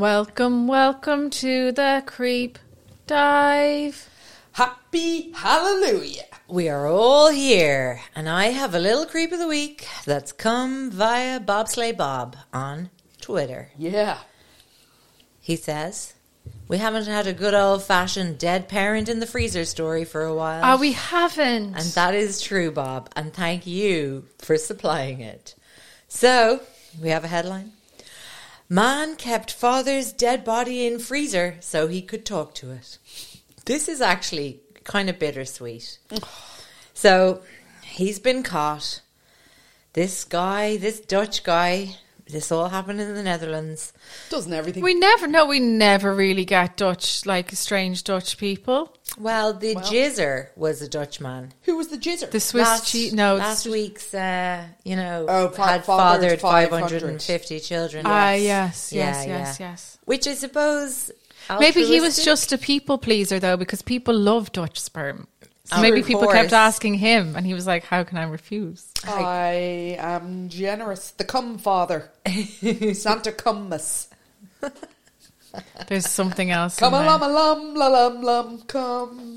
Welcome, welcome to the creep dive. Happy Hallelujah. We are all here, and I have a little creep of the week that's come via Bobsleigh Bob on Twitter. Yeah. He says, We haven't had a good old fashioned dead parent in the freezer story for a while. Oh, we haven't. And that is true, Bob, and thank you for supplying it. So, we have a headline. Man kept father's dead body in freezer so he could talk to it. This is actually kind of bittersweet. So, he's been caught. This guy, this Dutch guy, this all happened in the Netherlands. Doesn't everything. we never know. We never really get Dutch, like strange Dutch people. Well, the Well- jizzer was a Dutchman. Who was the jizzer? The Swiss last, cheese. No, last week's, uh, you know, Oh, fa- had fathered fathered 500. 550 children. Ah, yes, yes, Yeah, yes, yeah. yes. Which I suppose. Maybe he was just a people pleaser though, because people love Dutch sperm. So maybe of people kept asking him, and he was like, "How can I refuse?" I am generous. The cum father. Santa Cummus. There's something else. Come in a lum a lum la lum lum come.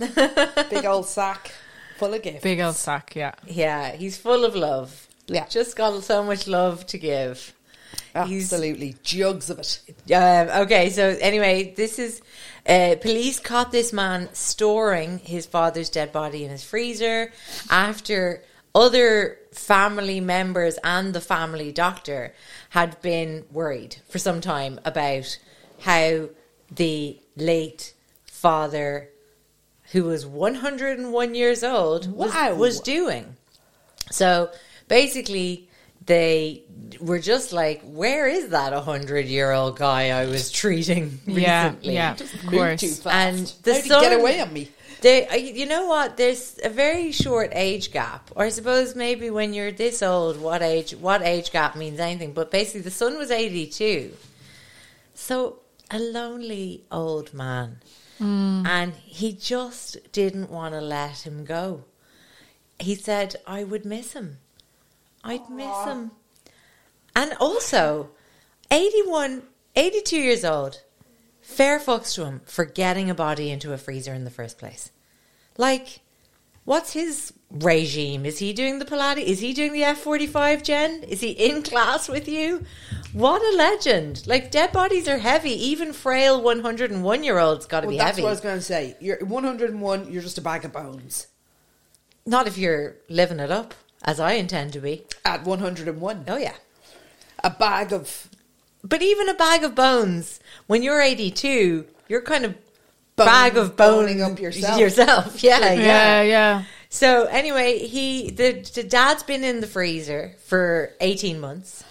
Big old sack full of gifts. Big old sack, yeah. Yeah, he's full of love. Yeah. Just got so much love to give. He's- Absolutely. Jugs of it. Um, okay, so anyway, this is uh, police caught this man storing his father's dead body in his freezer after other family members and the family doctor had been worried for some time about how the late father, who was 101 years old, was, Wow. was doing. So basically, they were just like, "Where is that hundred year old guy I was treating Yeah, recently?" yeah. Just Of course. too fast. And the How'd he get away on me? They, uh, you know what? There's a very short age gap, or I suppose maybe when you're this old, what age? What age gap means anything? But basically, the son was 82, so a lonely old man, and he just didn't want to let him go. He said, "I would miss him. I'd miss him." And also, 81, 82 years old, fair fucks to him for getting a body into a freezer in the first place. Like, what's his regime? Is he doing the Pilates? Is he doing the F 45, Jen? Is he in class with you? What a legend. Like, dead bodies are heavy. Even frail 101 year olds got to Well, be that's heavy. what I was going to say. You're 101, you're just a bag of bones. Not if you're living it up, as I intend to be. At 101. Oh, yeah. A bag of But even a bag of bones, when you're 82, you're kind of Bone- bag of boning boning up yourself. Yourself, yeah, yeah. Yeah, yeah. So anyway, he the, the dad's been in the freezer for 18 months.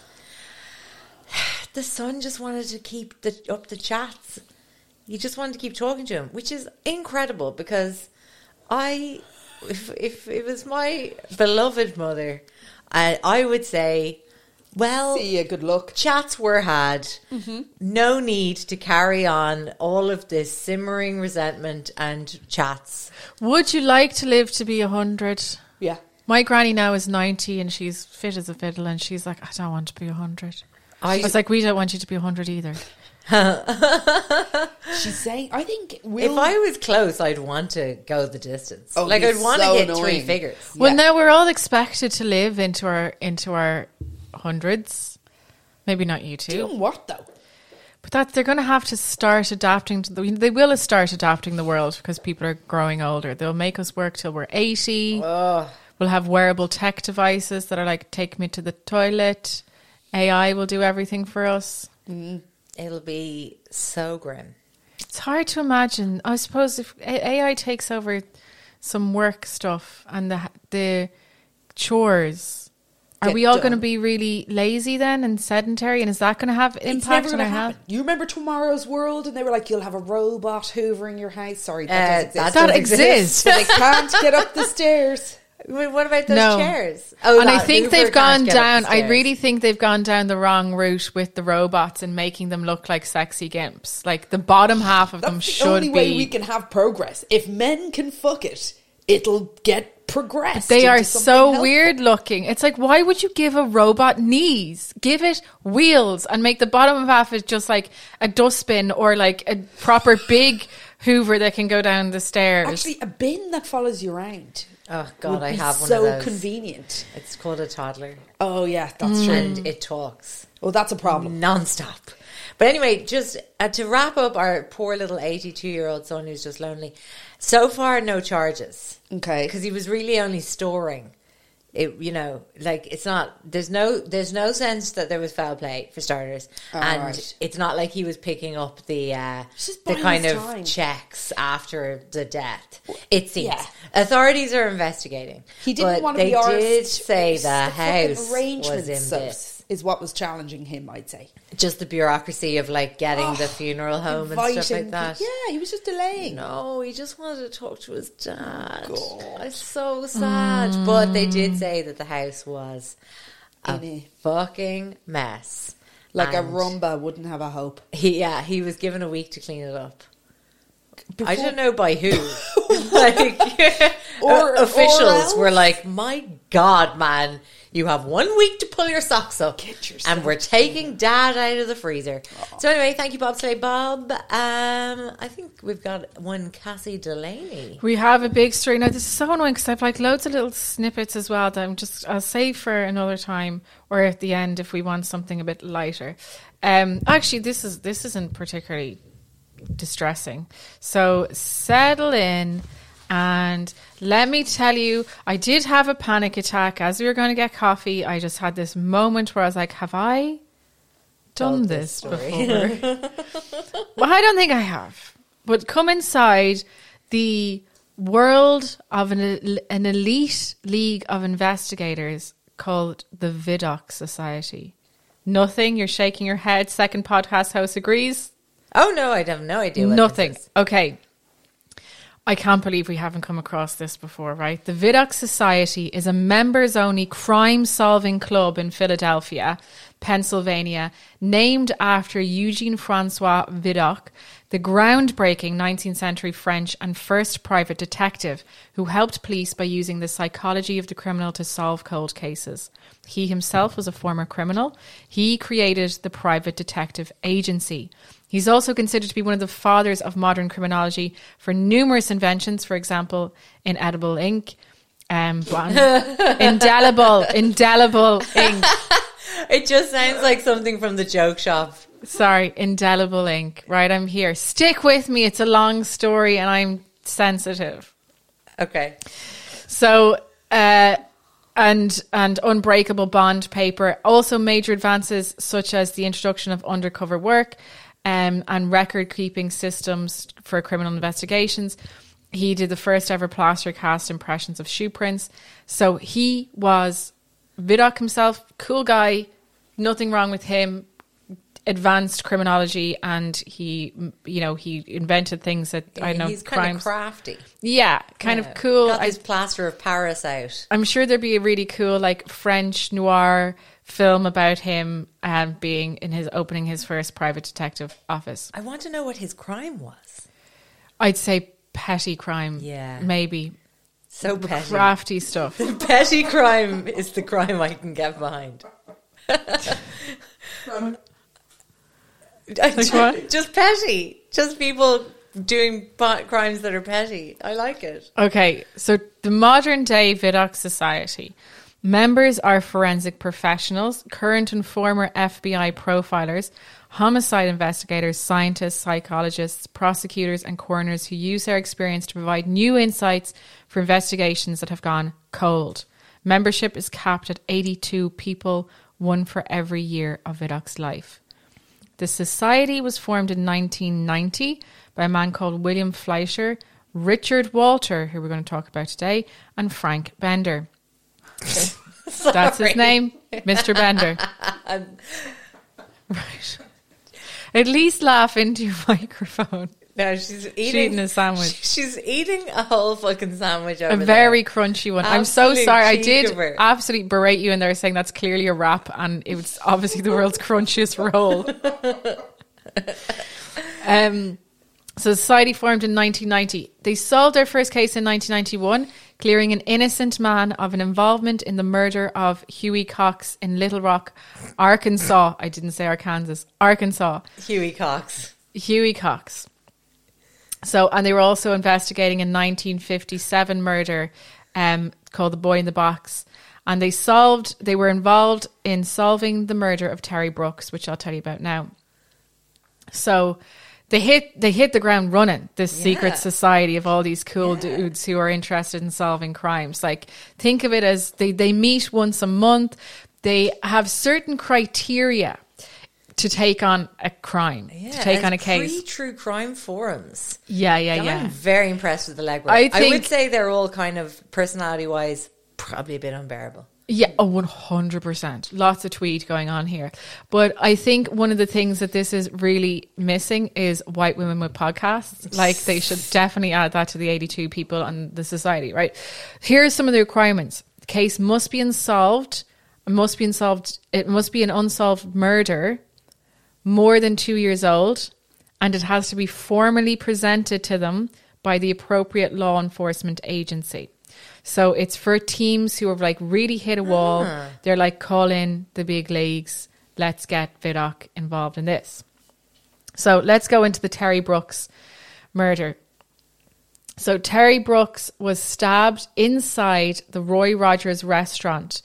The son just wanted to keep the up the chats. He just wanted to keep talking to him, which is incredible because I if if it was my beloved mother, I I would say well see ya, good luck. chats were had. Mm-hmm. No need to carry on all of this simmering resentment and chats. Would you like to live to be a hundred? Yeah. My granny now is ninety, and she's fit as a fiddle, and she's like, "I don't want to be a hundred. I I was like, "We don't want you to be a hundred either." She's saying, I think we'll, If I was close, I'd want to go the distance. Oh, like I'd want so to hit three figures. Well, Yeah. now we're all expected to live into our into our hundreds. Maybe not you two, doing what though? but that they're going to have to start adapting to the. They will start adapting the world because people are growing older. They'll make us work till we're eighty. We'll have wearable tech devices that are like take me to the toilet. AI will do everything for us. Mm-hmm. It'll be so grim. It's hard to imagine. I suppose if AI takes over some work stuff and the the chores, are we all going to be really lazy then and sedentary? And is that going to have impact never on gonna our health? happen. You remember Tomorrow's World, and they were like, "You'll have a robot hoovering your house." Sorry, that Uh, does exist. That does exists. but they can't get up the stairs. What about those No. chairs? Oh, and I think Hoover they've gone get up the down. I really think they've gone down the wrong route with the robots and making them look like sexy gimps. Like the bottom half of them should be. The should only be. way we can have progress. If men can fuck it, it'll get progressed. They are so helpful. weird looking. It's like, why would you give a robot knees? Give it wheels and make the bottom of half it just like a dustbin or like a proper big Hoover that can go down the stairs. Actually, a bin that follows you around. Oh God, would I be have one so of those. convenient. It's called a toddler, Oh yeah, that's true. and it talks Oh, that's a problem. non-stop. But anyway, just uh, to wrap up our poor little 82-year-old son who's just lonely. So far, no charges Okay. because he was really only storing. It, you know, like it's not. There's no. There's no sense that there was foul play for starters, Oh, and right. it's not like he was picking up the uh, the kind of time. checks after the death. It seems yeah. authorities are investigating. He didn't want to they be arsed. did say the, house was in of- is what was challenging him. I'd say Just the bureaucracy of like getting the oh, funeral home and stuff like that. Yeah, he was just delaying. No, he just wanted to talk to his dad. It's so sad. But they did say that the house was a In a- fucking mess. Like a Roomba wouldn't have a hope. He, yeah, he was given a week to clean it up. I don't know by who. like, Or- officials or were like, "My God, man, you have one week to pull your socks up, Get yourself and we're taking Dad out of the freezer." So anyway, thank you, Bob Slay Bob. Um, I think we've got one Cassie Delaney. We have a big story now. This is so annoying because I've like loads of little snippets as well that I'm just I'll save for another time or at the end if we want something a bit lighter. Um, actually, this is this isn't particularly distressing. So settle in. And let me tell you, I did have a panic attack as we were going to get coffee. I just had this moment where I was like, have I done this, this before? well, I don't think I have. But come inside the world of an, an elite league of investigators called the Vidocq Society. Nothing. You're shaking your head. Second podcast host agrees. Oh no, I have no idea. What Nothing. Okay. I can't believe we haven't come across this before, right? The Vidocq Society is a members only crime solving club in Philadelphia, Pennsylvania, named after Eugene Francois Vidocq, the groundbreaking 19th century French and first private detective who helped police by using the psychology of the criminal to solve cold cases. He himself was a former criminal. He created the private detective agency. He's also considered to be one of the fathers of modern criminology for numerous inventions, for example, inedible ink, um, indelible, indelible ink. It just sounds like something from the joke shop. Sorry, indelible ink. Right, I'm here. Stick with me. It's a long story and I'm sensitive. Okay. So, uh, and and unbreakable bond paper. Also, major advances such as the introduction of undercover work um, and record keeping systems for criminal investigations. He did the first ever plaster cast impressions of shoe prints. So he was Vidocq himself, cool guy, nothing wrong with him. Advanced criminology, and he, you know, he invented things that I know he's kind of crafty. yeah, kind Yeah. of cool. Got I- plaster of Paris out. I'm sure there'd be a really cool like French noir film about him um, being in his opening his first private detective office. I want to know what his crime was. I'd say petty crime. Yeah. maybe So petty. crafty stuff. petty crime is the crime I can get behind. just, what? just petty. Just people doing crimes that are petty. I like it. Okay, so the modern day Vidocq Society. Members are forensic professionals, current and former FBI profilers, homicide investigators, scientists, psychologists, prosecutors, and coroners who use their experience to provide new insights for investigations that have gone cold. Membership is capped at 82 people, one for every year of Vidocq's life. The society was formed in 1990 by a man called William Fleischer, Richard Walter, who we're going to talk about today, and Frank Bender. That's his name, Mr. Bender. right. At least laugh into your microphone. No, she's eating, She's eating a sandwich. She's eating a whole fucking sandwich over A very crunchy one. I'm so sorry. I did absolutely berate you in there saying that's clearly a wrap and it was obviously the world's crunchiest roll. um, So society formed in 1990. They solved their first case in 1991, clearing an innocent man of an involvement in the murder of Huey Cox in Little Rock, Arkansas. I didn't say Arkansas, Arkansas. Huey Cox. Huey Cox. So, and they were also investigating a 1957 murder um, called The Boy in the Box. And they solved, they were involved in solving the murder of Terry Brooks, which I'll tell you about now. So they hit they hit the ground running. This Yeah. secret society of all these cool dudes who are interested in solving crimes. Like think of it as they they meet once a month. They have certain criteria to take on a crime, to take on a case. Pre-true crime forums. yeah, yeah, yeah. I'm yeah. very impressed with the legwork. I I, would say they're all kind of personality-wise probably a bit unbearable. Yeah, oh, 100%. Lots of tweet going on here. But I think one of the things that this is really missing is white women with podcasts. Like, they should definitely add that to the 82 people on the society, right? Here are some of the requirements the case must be unsolved, must be unsolved, it must be an unsolved murder more than two years old, and it has to be formally presented to them by the appropriate law enforcement agency. So it's for teams who have like really hit a wall. They're like, call in the big leagues. Let's get Vidocq involved in this. So let's go into the Terry Brooks murder. So Terry Brooks was stabbed inside the Roy Rogers restaurant.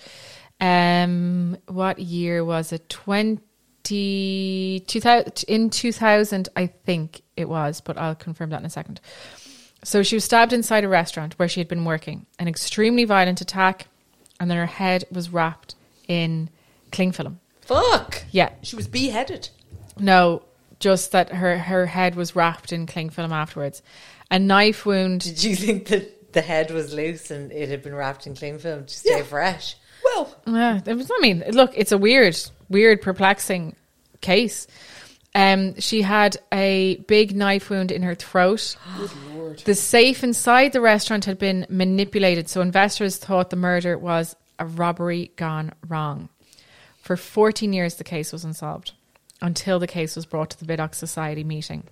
Um, what year was it? 20, 2000, in 2000, I think it was, but I'll confirm that in a second. So she was stabbed inside a restaurant where she had been working. An extremely violent attack, and then her head was wrapped in cling film. Fuck. Yeah, She was beheaded. no, just that her her head was wrapped in cling film afterwards. A knife wound. Did you think that the head was loose and it had been wrapped in cling film to stay Yeah. fresh? Well, Yeah, uh, it was, I mean, look, it's a weird, weird, perplexing case. Um, she had a big knife wound in her throat. good lord. The safe inside the restaurant had been manipulated, so investors thought the murder was a robbery gone wrong. For 14 years, the case was unsolved until the case was brought to the Vidocq Society meeting.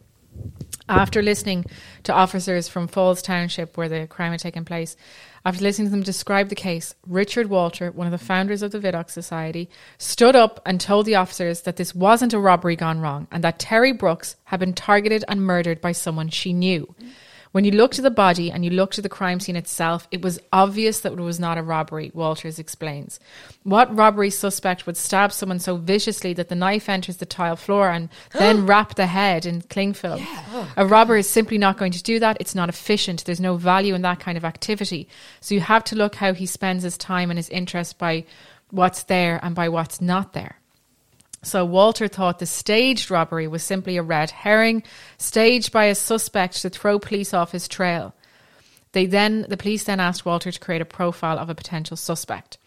After listening to officers from Falls Township, where the crime had taken place, after listening to them describe the case, Richard Walter, one of the founders of the Vidocq Society, stood up and told the officers that this wasn't a robbery gone wrong and that Terry Brooks had been targeted and murdered by someone she knew. When you looked at the body and you looked at the crime scene itself, it was obvious that it was not a robbery, Walters explains. What robbery suspect would stab someone so viciously that the knife enters the tile floor and then wrap the head in cling film? Oh, a robber is simply not going to do that. It's not efficient. There's no value in that kind of activity. So you have to look how he spends his time and his interest by what's there and by what's not there. So Walter thought the staged robbery was simply a red herring staged by a suspect to throw police off his trail. They then the police then asked Walter to create a profile of a potential suspect.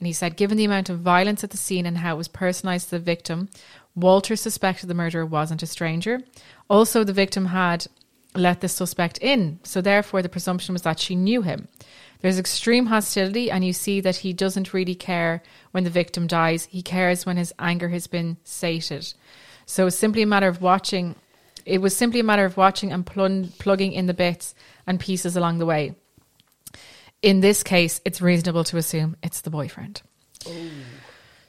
And he said, given the amount of violence at the scene and how it was personalized to the victim, Walter suspected the murderer wasn't a stranger. Also, the victim had let the suspect in, so therefore the presumption was that she knew him. There's extreme hostility, and you see that he doesn't really care when the victim dies. He cares when his anger has been sated. So it's simply a matter of watching. It was simply a matter of watching and plun- plugging in the bits and pieces along the way. In this case, it's reasonable to assume it's the boyfriend.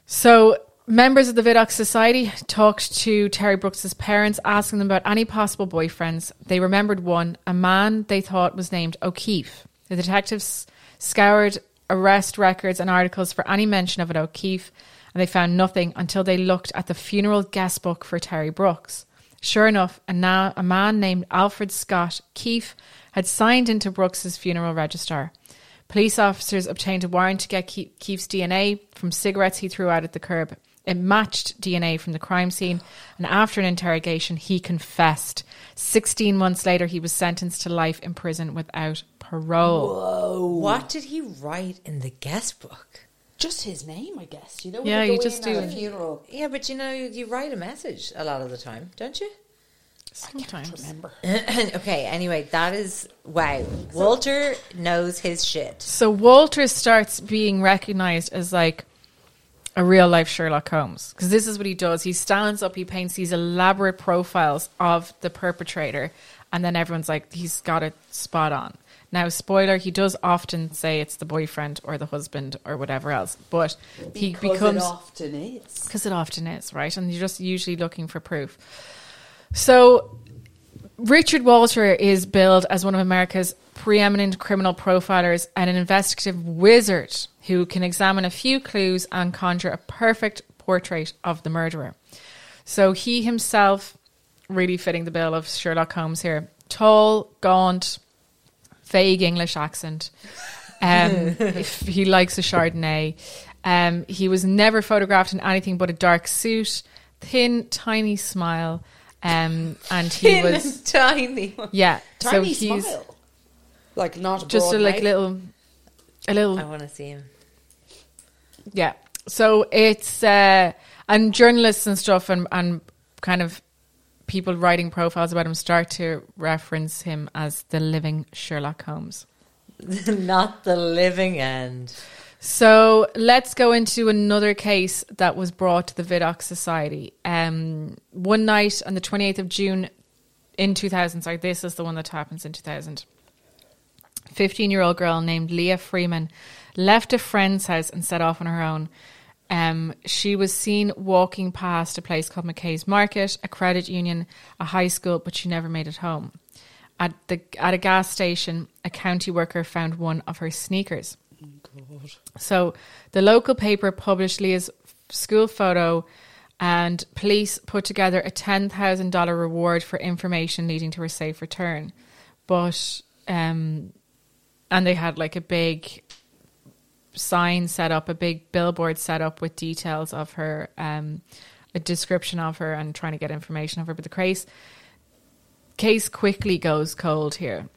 So, members of the Vidocq Society talked to Terry Brooks's parents, asking them about any possible boyfriends. They remembered one, a man they thought was named O'Keefe. The detectives scoured arrest records and articles for any mention of an O'Keefe, and they found nothing until they looked at the funeral guest book for Terry Brooks. Sure enough, a, na- a man named Alfred Scott Keefe had signed into Brooks's funeral register. Police officers obtained a warrant to get Ke- Keefe's DNA from cigarettes he threw out at the curb. It matched DNA from the crime scene, and after an interrogation, he confessed. 16 months later, he was sentenced to life in prison without parole. What did he write in the guest book? Just his name, I guess. You know, when Yeah, you, you go just at do. a funeral. Yeah, but you know, you, you write a message a lot of the time, don't you? Sometimes. Remember? okay, anyway, that is wow. Walter knows his shit. So Walter starts being recognized as like a real life Sherlock Holmes because this is what he does. He stands up, he paints these elaborate profiles of the perpetrator, and then everyone's like, he's got it spot on. Now, spoiler, he does often say it's the boyfriend or the husband or whatever else, but he Because becomes it often is. because it often is, right? And you're just usually looking for proof. So, Richard Walter is billed as one of America's preeminent criminal profilers and an investigative wizard who can examine a few clues and conjure a perfect portrait of the murderer. So, he himself really fitting the bill of Sherlock Holmes here. Tall, gaunt, vague English accent. Um, if he likes a Chardonnay. Um, he was never photographed in anything but a dark suit, thin, tiny smile, um, and he Thin was and tiny. yeah. Tiny so he's smile. Like not a just a like little, a little I want to see him. Yeah. So it's uh and journalists and stuff and and kind of people writing profiles about him start to reference him as the living Sherlock Holmes. Not the living end. So let's go into another case that was brought to the Vidocq Society. Um, one night on the 28th of June in 2000, sorry, this is the one that happens in 2000. 15 year old girl named Leah Freeman left a friend's house and set off on her own. Um, she was seen walking past a place called McKay's Market, a credit union, a high school, but she never made it home. At the at a gas station, a county worker found one of her sneakers. So the local paper published Leah's school photo, and police put together a ten thousand dollar reward for information leading to her safe return. But um, and they had like a big sign set up, a big billboard set up with details of her, um, a description of her, and trying to get information of her. But the case case quickly goes cold here.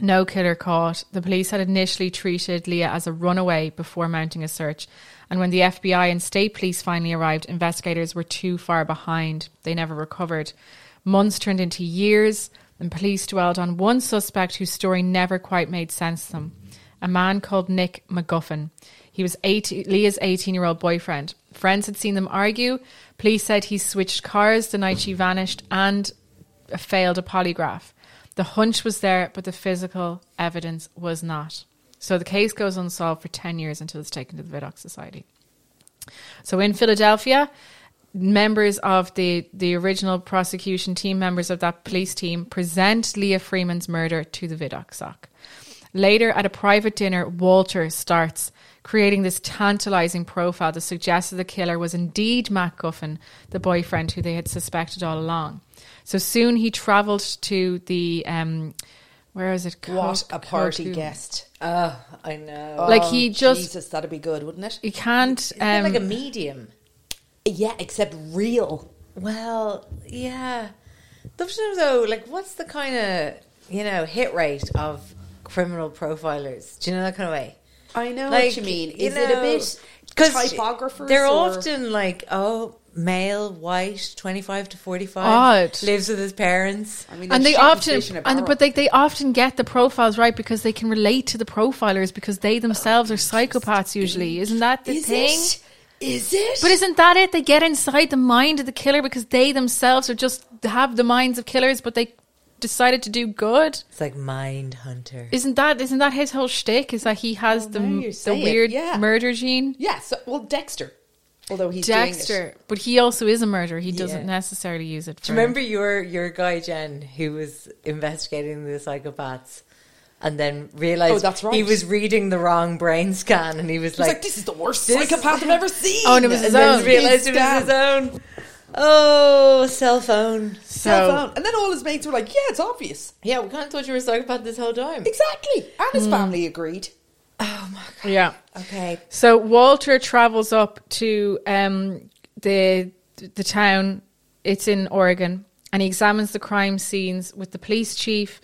No killer caught. The police had initially treated Leah as a runaway before mounting a search. And when the FBI and state police finally arrived, investigators were too far behind. They never recovered. Months turned into years, and police dwelled on one suspect whose story never quite made sense to them a man called Nick McGuffin. He was 18, Leah's 18 year old boyfriend. Friends had seen them argue. Police said he switched cars the night she vanished and failed a polygraph. The hunch was there, but the physical evidence was not. So the case goes unsolved for 10 years until it's taken to the Vidocq Society. So in Philadelphia, members of the, the original prosecution team, members of that police team, present Leah Freeman's murder to the Vidocq Soc. Later, at a private dinner, Walter starts creating this tantalizing profile that suggests that the killer was indeed McGuffin, the boyfriend who they had suspected all along. So soon he travelled to the um, where is it? What a party Co- guest. Oh, I know. Like, Oh, he just- Jesus, that'd be good, wouldn't it? You can't. Um, like a medium? Yeah, except real. Well, yeah. Though, like, what's the kind of you know hit rate of criminal profilers? Do you know that kind of way? I know Like, what you mean. you Is it a bit bit 'cause typographers? They're or- often like, oh, male, white, twenty-five to forty-five, Odd. lives with his parents. I mean, and they're they shooting often, fish in a and but they, they often get the profiles right because they can relate to the profilers because they themselves are psychopaths. Usually, isn't that the is thing? it? Is it? But isn't that it? They get inside the mind of the killer because they themselves are just have the minds of killers, but they decided to do good. It's like Mindhunter. Isn't that isn't that his whole shtick? Is that he has Well, the the weird yeah. murder gene? yeah. So, well, Dexter. Although he's doing it. Dexter, but he also is a murderer. He doesn't Yeah. necessarily use it. For, Do you remember your your guy Jen who was investigating the psychopaths? And then realized Oh, that's right. he was reading the wrong brain scan, and he was He was like, like, "This is the worst this- psychopath I've ever seen." Oh, and it was his and then own. realized it was his own. Oh, cell phone. Cell So phone. And then all his mates were like, "Yeah, it's obvious." Yeah, we kind of thought you were a psychopath this whole time. Exactly. And Hmm. his family agreed. Oh my god. yeah. Okay. So Walter travels up to um, the the town. It's in Oregon, and he examines the crime scenes with the police chief,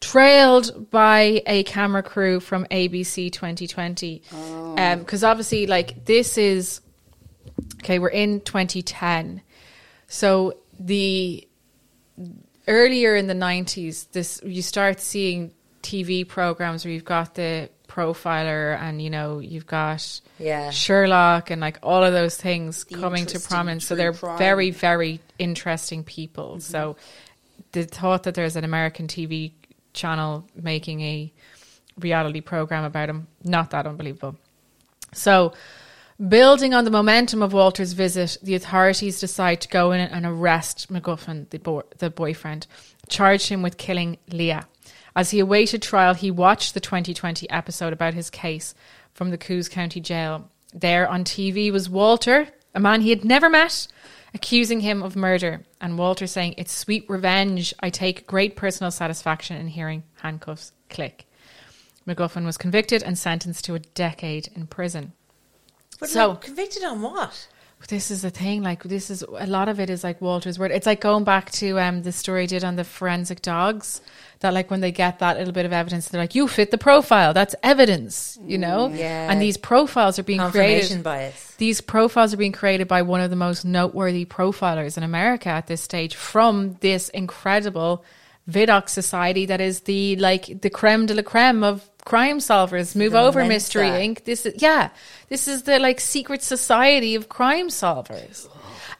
trailed by a camera crew from ABC 2020. Because obviously, like this is okay. We're in 2010, so the earlier in the 90s this you start seeing tv programs where you've got the profiler, and you know you've got Yeah. Sherlock and like all of those things The coming to prominence. So they're crime. very, very interesting people. Mm-hmm. So the thought that there's an American TV channel making a reality program about him, not that unbelievable. So, building on the momentum of Walter's visit, the authorities decide to go in and arrest McGuffin, the, bo- the boyfriend, charge him with killing Leah. As he awaited trial, he watched the 2020 episode about his case from the Coos County Jail. There on TV was Walter, a man he had never met, accusing him of murder. And Walter saying, It's sweet revenge. I take great personal satisfaction in hearing handcuffs click. McGuffin was convicted and sentenced to a decade in prison. But So- like, convicted on what? This is the thing, like this is a lot of it is like Walter's word. It's like going back to um the story I did on the forensic dogs. That like when they get that little bit of evidence, they're like, "You fit the profile. That's evidence," you know. Yeah. And these profiles are being created. bias. These profiles are being created by one of the most noteworthy profilers in America at this stage from this incredible Vidocq society that is the like the creme de la creme of crime solvers. Move over. Mystery Inc. This is yeah, this is the like secret society of crime solvers.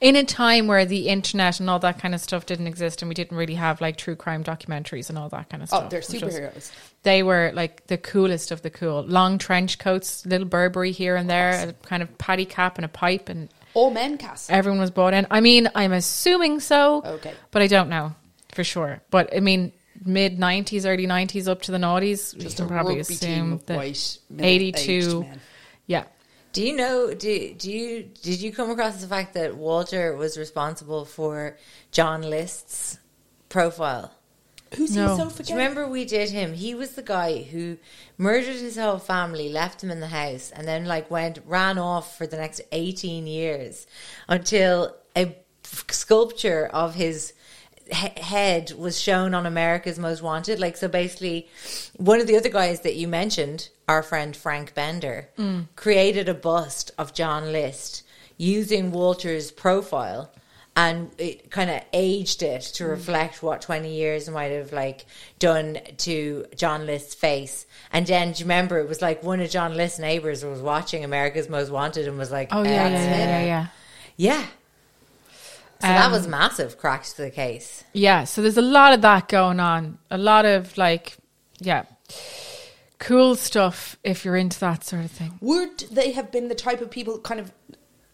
In a time where the internet and all that kind of stuff didn't exist, and we didn't really have like true crime documentaries and all that kind of oh, stuff. Oh, they're was- superheroes. they were like the coolest of the cool. Long trench coats, little Burberry here and there, a kind of paddy cap and a pipe, and All men cast. everyone was bought in. I mean, I'm assuming so, Okay. but I don't know for sure. But I mean, mid '90s, early '90s, up to the noughties, you Just can a probably rugby assume team of that white, 82 men. Yeah, Do you know? Do do you did you come across the fact that Walter was responsible for John List's profile? Who's No. he so Do forget? remember we did him? He was the guy who murdered his whole family, left him in the house, and then like went ran off for the next eighteen years until a sculpture of his he- head was shown on America's Most Wanted. Like so, basically, one of the other guys that you mentioned, our friend Frank Bender, mm. created a bust of John List using Walter's profile and it kind of aged it to mm. reflect what 20 years might have like done to John List's face. And then do you remember it was like one of John List's neighbors was watching America's Most Wanted and was like, oh yeah, yeah, yeah, yeah, yeah. Yeah. So that Um, was massive crack to the case. Yeah, so there's a lot of that going on. A lot of like, yeah, cool stuff if you're into that sort of thing. Would they have been the type of people kind of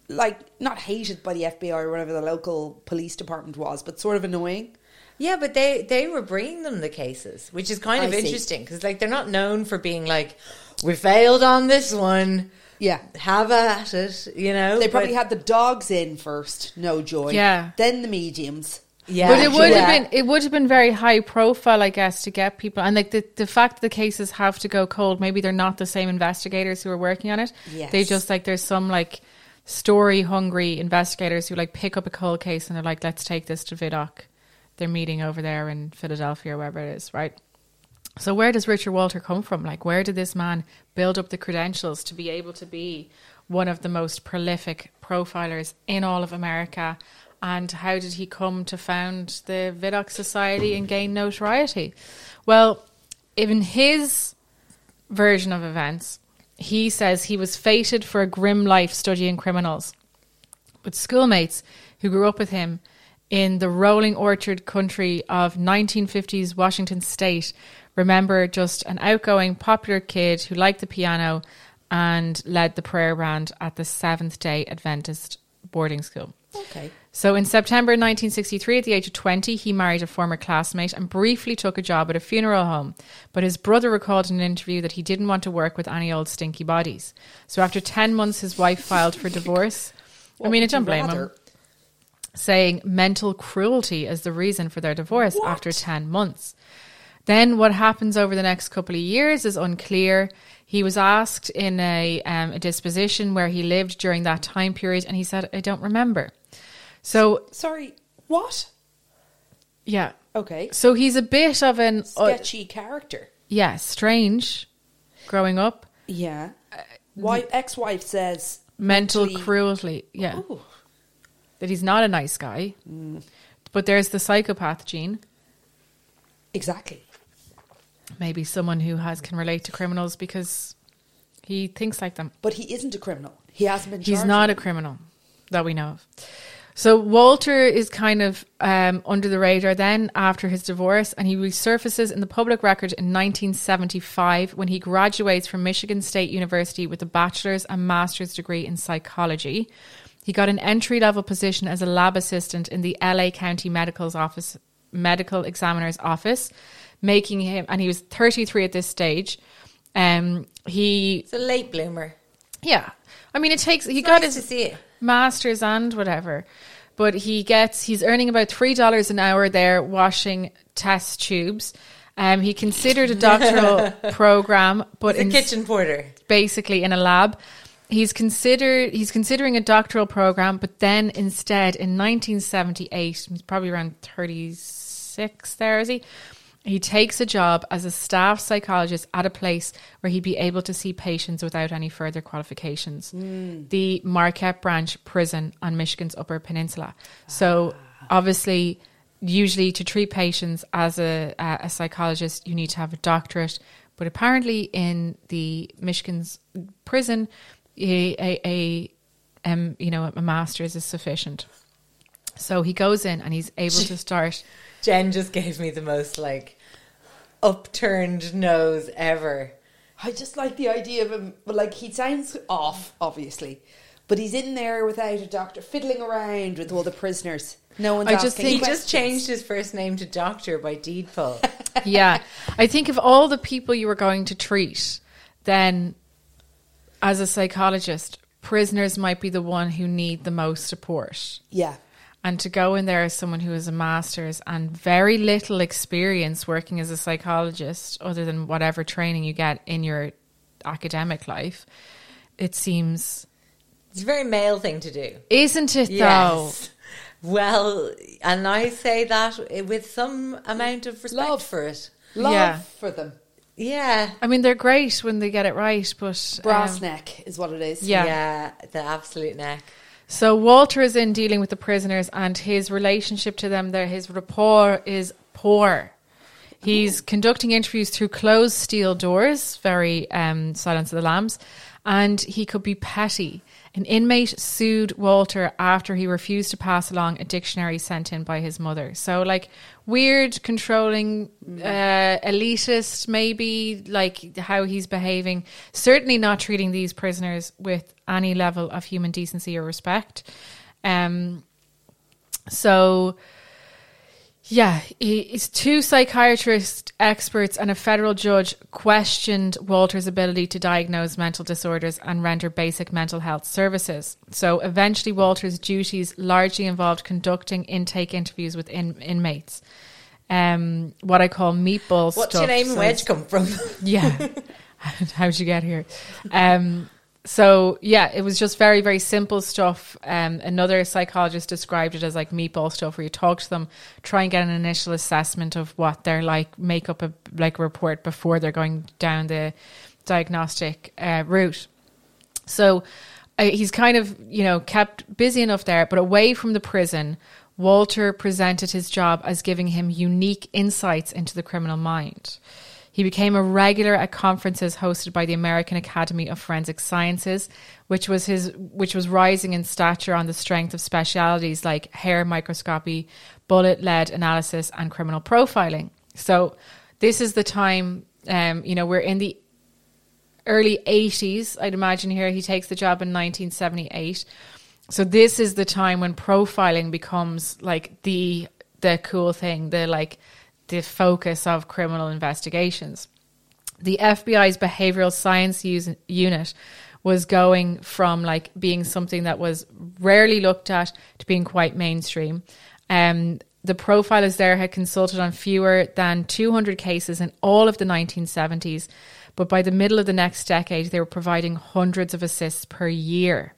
like not hated by the FBI or whatever the local police department was, but sort of annoying? Yeah, but they they were bringing them the cases, which is kind of see. interesting because like they're not known for being like we failed on this one. Yeah. Have at it, you know. They probably But- had the dogs in first, no joy. Yeah. Then the mediums. yeah, but it would yeah. have been it would have been very high profile, I guess, to get people and like the the fact the cases have to go cold. Maybe they're not the same investigators who are working on it. Yes. They just like there's some like story hungry investigators who like pick up a cold case and they're like, let's take this to Vidocq. They're meeting over there in Philadelphia or wherever it is, right? So where does Richard Walter come from? Like where did this man build up the credentials to be able to be one of the most prolific profilers in all of America? And how did he come to found the Vidocq Society and gain notoriety? Well, in his version of events, he says he was fated for a grim life studying criminals. But schoolmates who grew up with him in the rolling orchard country of 1950s Washington state remember just an outgoing, popular kid who liked the piano and led the prayer band at the Seventh day Adventist boarding school. Okay. So in September 1963, at the age of 20, he married a former classmate and briefly took a job at a funeral home. But his brother recalled in an interview that he didn't want to work with any old stinky bodies. So after 10 months, his wife filed for divorce. I mean, I don't blame him. Saying mental cruelty is the reason for their divorce What? after 10 months. Then what happens over the next couple of years is unclear. He was asked in a, um, a disposition where he lived during that time period, and he said, I don't remember. So, Sorry, what? yeah. Okay. So he's a bit of an, uh, Sketchy character. yeah, strange growing up. Yeah. Wife, ex-wife says Mental mentally- cruelty. Yeah. Ooh. That he's not a nice guy. But there's the psychopath gene. Exactly. Maybe someone who has can relate to criminals because he thinks like them. But he isn't a criminal. He hasn't been. He's not a criminal that we know of. So Walter is kind of um, under the radar then after his divorce, and he resurfaces in the public record in 1975 when he graduates from Michigan State University with a bachelor's and master's degree in psychology. He got an entry level position as a lab assistant in the LA County Medical's office, medical examiner's office, making him, and he was 33 at this stage. Um, he, It's a late bloomer. yeah, I mean, it takes. He It's got nice his to see it. masters and whatever. But he gets he's earning about three dollars an hour there washing test tubes. Um, he considered a doctoral program, but He's a in, kitchen porter. basically in a lab. He's considered he's considering a doctoral program, but then instead in 1978, he's probably around 36 there, is he? He takes a job as a staff psychologist at a place where he'd be able to see patients without any further qualifications. The Marquette Branch Prison on Michigan's Upper Peninsula. So obviously, usually to treat patients as a, a a psychologist, you need to have a doctorate. But apparently, in the Michigan's prison, a, a, a um, you know a master's is sufficient. So he goes in and he's able to start. Jen just gave me the most like upturned nose ever. I just like the idea of him. But like he sounds off, obviously, but he's in there without a doctor, fiddling around with all the prisoners. No one's I just asking He think- just changed his first name to Doctor by deed poll. yeah, I think of all the people you were going to treat, then as a psychologist, prisoners might be the one who need the most support. Yeah, And to go in there as someone who has a master's and very little experience working as a psychologist, other than whatever training you get in your academic life, it seems, It's a very male thing to do. isn't it though? Yes. Well, and I say that with some amount of respect Love. for it. love Yeah. for them. Yeah. I mean, they're great when they get it right, but Brass um, neck is what it is. Yeah. Yeah, the absolute neck. So Walter is in dealing with the prisoners, and his relationship to them, there, his rapport is poor. He's conducting interviews through closed steel doors, very um, Silence of the Lambs, and he could be petty. An inmate sued Walter after he refused to pass along a dictionary sent in by his mother. So, like, weird, controlling, uh, elitist, maybe, like how he's behaving. Certainly not treating these prisoners with any level of human decency or respect. Um, so, yeah, he's two psychiatrist experts and a federal judge questioned Walter's ability to diagnose mental disorders and render basic mental health services. So eventually, Walter's duties largely involved conducting intake interviews with in, inmates. Um, what I call meatball What's stuff. your name So where'd you come from? yeah. How'd you get here? Um, so yeah, it was just very, very simple stuff. Um, another psychologist described it as like meatball stuff, where you talk to them, try and get an initial assessment of what they're like, make up a like report before they're going down the diagnostic uh, route. So uh, he's kind of, you know, kept busy enough there, but away from the prison, Walter presented his job as giving him unique insights into the criminal mind. He became a regular at conferences hosted by the American Academy of Forensic Sciences, which was his which was rising in stature on the strength of specialities like hair microscopy, bullet lead analysis, and criminal profiling. So this is the time um, you know, we're in the early 80s, I'd imagine here. He takes the job in 1978. So this is the time when profiling becomes like the the cool thing, the like the focus of criminal investigations. The FBI's behavioral science unit was going from like being something that was rarely looked at to being quite mainstream. Um, the profilers there had consulted on fewer than 200 cases in all of the 1970s, but by the middle of the next decade, they were providing hundreds of assists per year.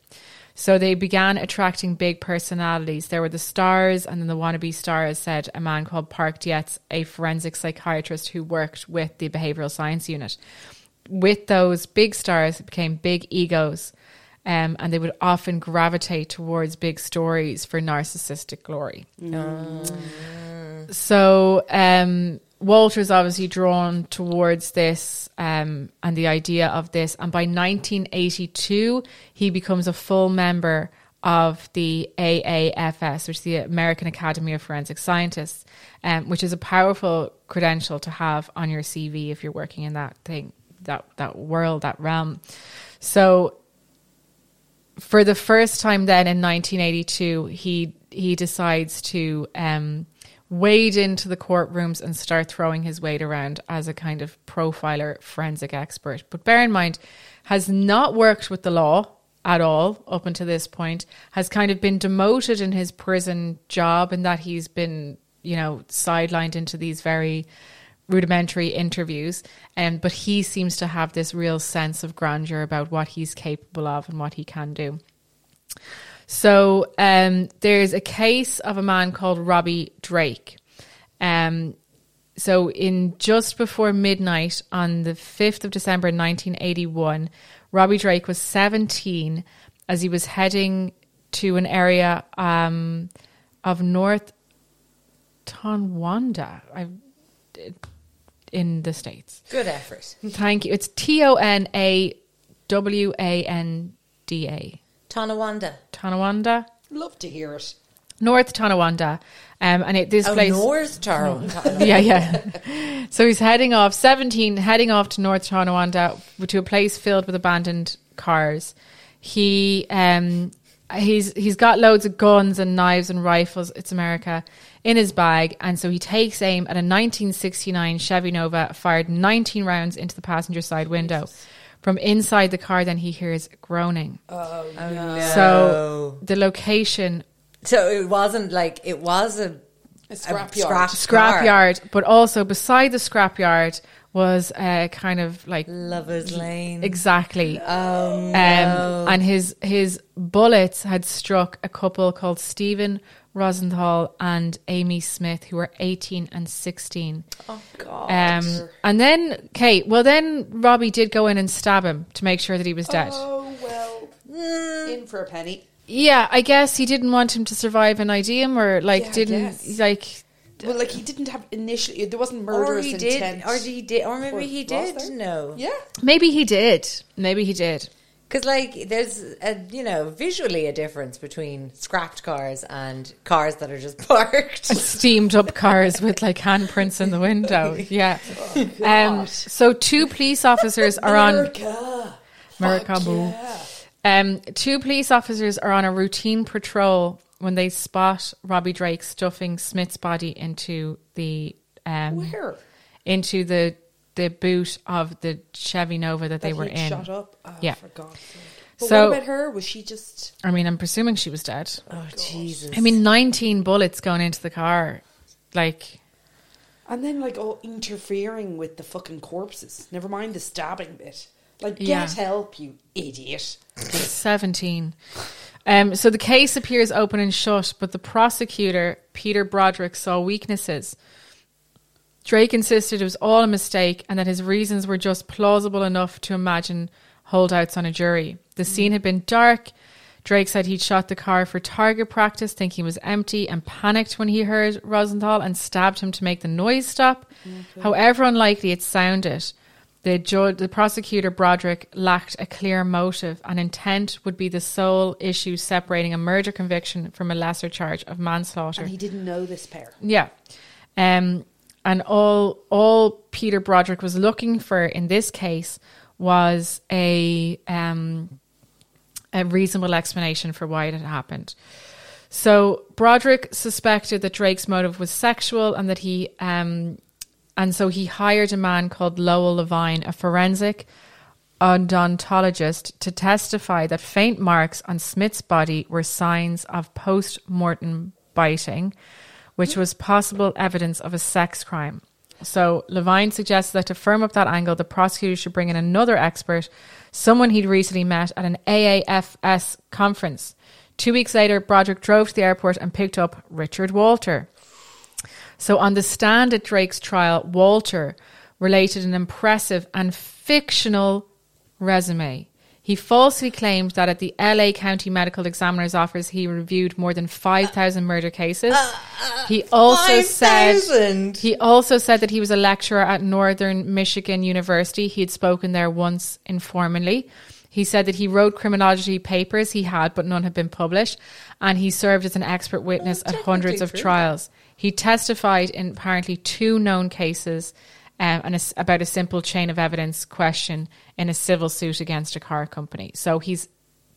So they began attracting big personalities. There were the stars and then the wannabe stars, said a man called Park Dietz, a forensic psychiatrist who worked with the behavioral science unit. With those big stars, it became big egos, um, and they would often gravitate towards big stories for narcissistic glory. So um, Walter's obviously drawn towards this um, and the idea of this. And by 1982, he becomes a full member of the AAFS, which is the American Academy of Forensic Scientists, um, which is a powerful credential to have on your CV if you're working in that thing, that that world, that realm. So, for the first time, then in 1982, he he decides to um, wade into the courtrooms and start throwing his weight around as a kind of profiler, forensic expert. But bear in mind, has not worked with the law at all up until this point, has kind of been demoted in his prison job and that he's been, you know, sidelined into these very rudimentary interviews. And um, but he seems to have this real sense of grandeur about what he's capable of and what he can do. So um, there's a case of a man called Robbie Drake. Um, so in just before midnight on the 5th of December 1981, Robbie Drake was 17 as he was heading to an area um, of North Tonawanda in the States. Good effort. Thank you. It's T O N A W A N D A. Tonawanda. Tonawanda. Love to hear it. North Tonawanda. Um, and it, this oh, place. North Tonawanda. yeah, yeah. So he's heading off, 17, heading off to North Tonawanda to a place filled with abandoned cars. He, um, he's, he's got loads of guns and knives and rifles. It's America in his bag. And so he takes aim at a 1969 Chevy Nova, fired 19 rounds into the passenger side window. From inside the car, then he hears groaning. Oh, Oh, no. no. So the location So it wasn't like it was a, A a scrapyard. scrap car. scrapyard, but also beside the scrapyard was a kind of like Lovers Lane. exactly. Oh Um, no! and his his bullets had struck a couple called Stephen Rosenthal and Amy Smith, who were eighteen and sixteen. Oh, God. Um, and then Kate, well, then Robbie did go in and stab him to make sure that he was dead. Oh, well. In for a penny. Yeah, I guess he didn't want him to survive and ID him, or like Yeah, didn't like. Well, like he didn't have initially, there wasn't or murderous he intent. did, or he did, or maybe Or he did. No, Yeah. Maybe he did. Maybe he did. because like there's a you know visually a difference between scrapped cars and cars that are just parked. steamed up cars with like handprints in the window. Yeah. um, so two police officers are on America. Maracaibo. Yeah. Um, two police officers are on a routine patrol when they spot Robbie Drake stuffing Smith's body into the um, Where? into the the boot of the Chevy Nova that they were in. Shot up. Oh, Yeah. For God's sake. But So- what about her? Was she just? I mean, I'm presuming she was dead. oh Jesus! I mean, 19 bullets going into the car. Like, And then like all interfering with the fucking corpses. Never mind the stabbing bit. Like get Yeah. help, you idiot. 17. Um, so the case appears open and shut, but the prosecutor, Peter Broderick, saw weaknesses. Drake insisted it was all a mistake and that his reasons were just plausible enough to imagine holdouts on a jury. The scene had been dark. Drake said he'd shot the car for target practice, thinking it was empty, and panicked when he heard Rosenthal and stabbed him to make the noise stop. However unlikely it sounded, the judge, the prosecutor Broderick lacked a clear motive, and intent would be the sole issue separating a murder conviction from a lesser charge of manslaughter. And he didn't know this pair. Yeah. Um, and all all Peter Broderick was looking for in this case was a um, a reasonable explanation for why it had happened. So Broderick suspected that Drake's motive was sexual and that he um, and so he hired a man called Lowell Levine, a forensic odontologist, to testify that faint marks on Smith's body were signs of post mortem biting, which was possible evidence of a sex crime. So Levine suggested that to firm up that angle, the prosecutor should bring in another expert, someone he'd recently met at an AAFS conference. Two weeks later, Broderick drove to the airport and picked up Richard Walter. So on the stand at Drake's trial, Walter related an impressive and fictional resume. He falsely claimed that at the LA County Medical Examiner's office he reviewed more than 5,000 murder cases. he also said 5,000? he also said that he was a lecturer at Northern Michigan University. He had spoken there once informally. He said that he wrote criminology papers he had, but none had been published, and he served as an expert witness at hundreds of trials. He testified in apparently two known cases um, and a about a simple chain of evidence question in a civil suit against a car company. So he's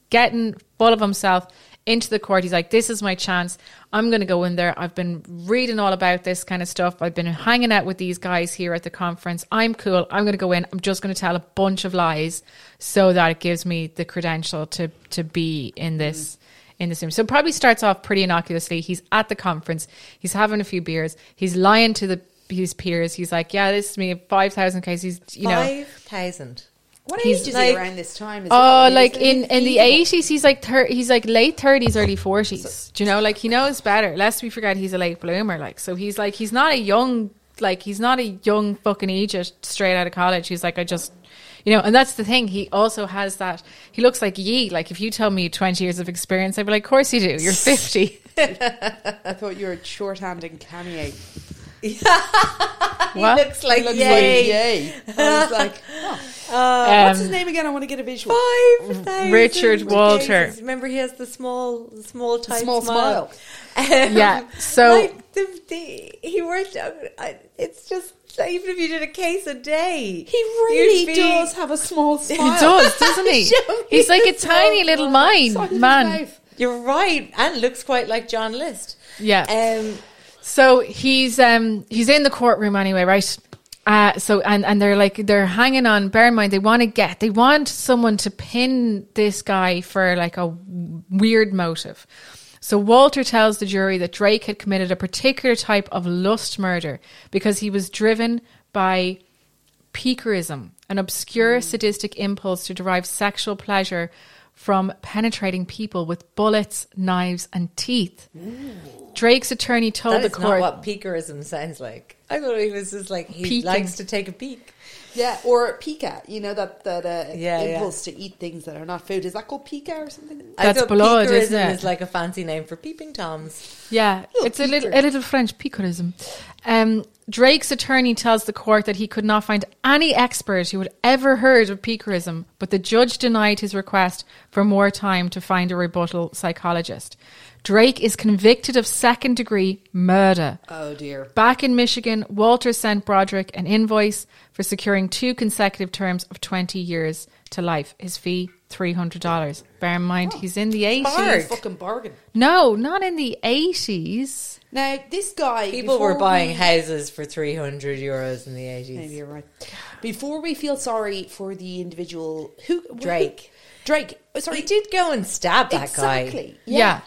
getting full of himself into the court. He's like, This is my chance. I'm going to go in there. I've been reading all about this kind of stuff. I've been hanging out with these guys here at the conference. I'm cool. I'm going to go in. I'm just going to tell a bunch of lies so that it gives me the credential to, to be in this. In this room. So it probably starts off pretty innocuously. He's at the conference. He's having a few beers. He's lying to the his peers. He's like, "Yeah, this is me. Five thousand cases. You know, 5,000. What He's age is like- he around this time? As Oh? Is like in in the eighties, he's like thir- he's like late thirties, early forties. Do you know? Like he knows better. Lest we forget, he's a late bloomer. Like so, he's like he's not a young like he's not a young fucking Egypt straight out of college. He's like I just. You know, and that's the thing. He also has that. He looks like ye. Like if you tell me twenty years of experience, I'd be like, "Of course you do. You're 50. I thought you were shorthanding Kanye. what? Looks like Looks yay. like yay. I was like, oh, Um, what's his um, name again? I want to get a visual. 5,000 mm-hmm. Richard Walter. cases. Remember, he has the small, small, tight Small smile. Um, yeah, so- like the, the, he worked. out- I- It's just like, even if you did a case a day, He really be- does have a small smile. He does, doesn't he? He's like a tiny little mind Side of his man. You're right, and looks quite like John List. Yeah. Um, So he's um he's in the courtroom anyway, right? Uh, so and and they're like they're hanging on. Bear in mind, they want to get they want someone to pin this guy for like a weird motive. So Walter tells the jury that Drake had committed a particular type of lust murder because he was driven by piquerism, an obscure hmm. sadistic impulse to derive sexual pleasure from penetrating people with bullets, knives, and teeth. Drake's attorney told that the court. not what piquerism sounds like. I thought he was just like he Peeking. likes to take a peek. Yeah, or pica. You know that that uh, Yeah, yeah. impulse to eat things that are not food. Is that called pica or something? That's thought blood, isn't it? is like a fancy name for peeping toms. Yeah, Little it's a little a little French piquerism. Um, Drake's attorney tells the court that he could not find any expert who had ever heard of piquerism, but the judge denied his request for more time to find a rebuttal psychologist. Drake is convicted of second degree murder. Oh dear. Back in Michigan, Walter sent Broderick an invoice for securing two consecutive terms of 20 years to life. His fee, $300. Bear in mind, oh, he's in the 80s. Bargain. Fucking bargain. No, not in the 80s. Now this guy. People were buying we- houses for three hundred euros in the eighties. Maybe you're right. Before we feel sorry for the individual who Drake. Drake. oh, Sorry. He did go and stab that guy. exactly. Yeah.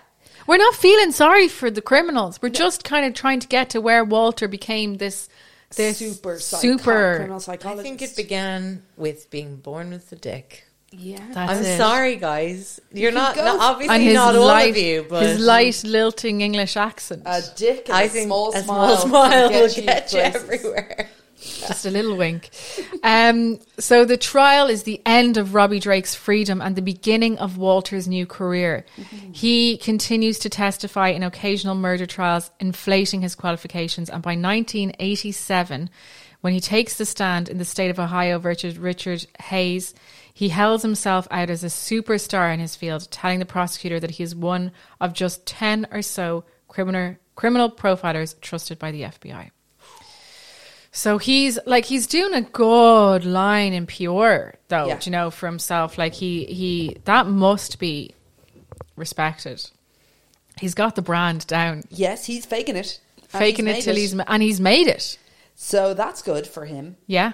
We're not feeling sorry for the criminals. We're just kind of trying to get to where Walter became this this super super criminal psychologist. I think it began with being born with a dick. Yeah. That's I'm it. sorry, guys. You're can not, not obviously and his not all light, of you, but his light lilting English accent. a dick and I a think small a small smile can will you get you everywhere. Just a little wink. Um, so the trial is the end of Robbie Drake's freedom and the beginning of Walter's new career. He continues to testify in occasional murder trials, inflating his qualifications. And by 1987, when he takes the stand in the state of Ohio versus Richard Hayes, he held himself out as a superstar in his field, telling the prosecutor that he is one of just 10 or so criminal, criminal profilers trusted by the FBI. So he's like he's doing a good line in pure though, Yeah. do you know, for himself. Like he he that must be respected. He's got the brand down, Yes, he's faking it. Faking it till he's and he's made it. So that's good for him. Yeah.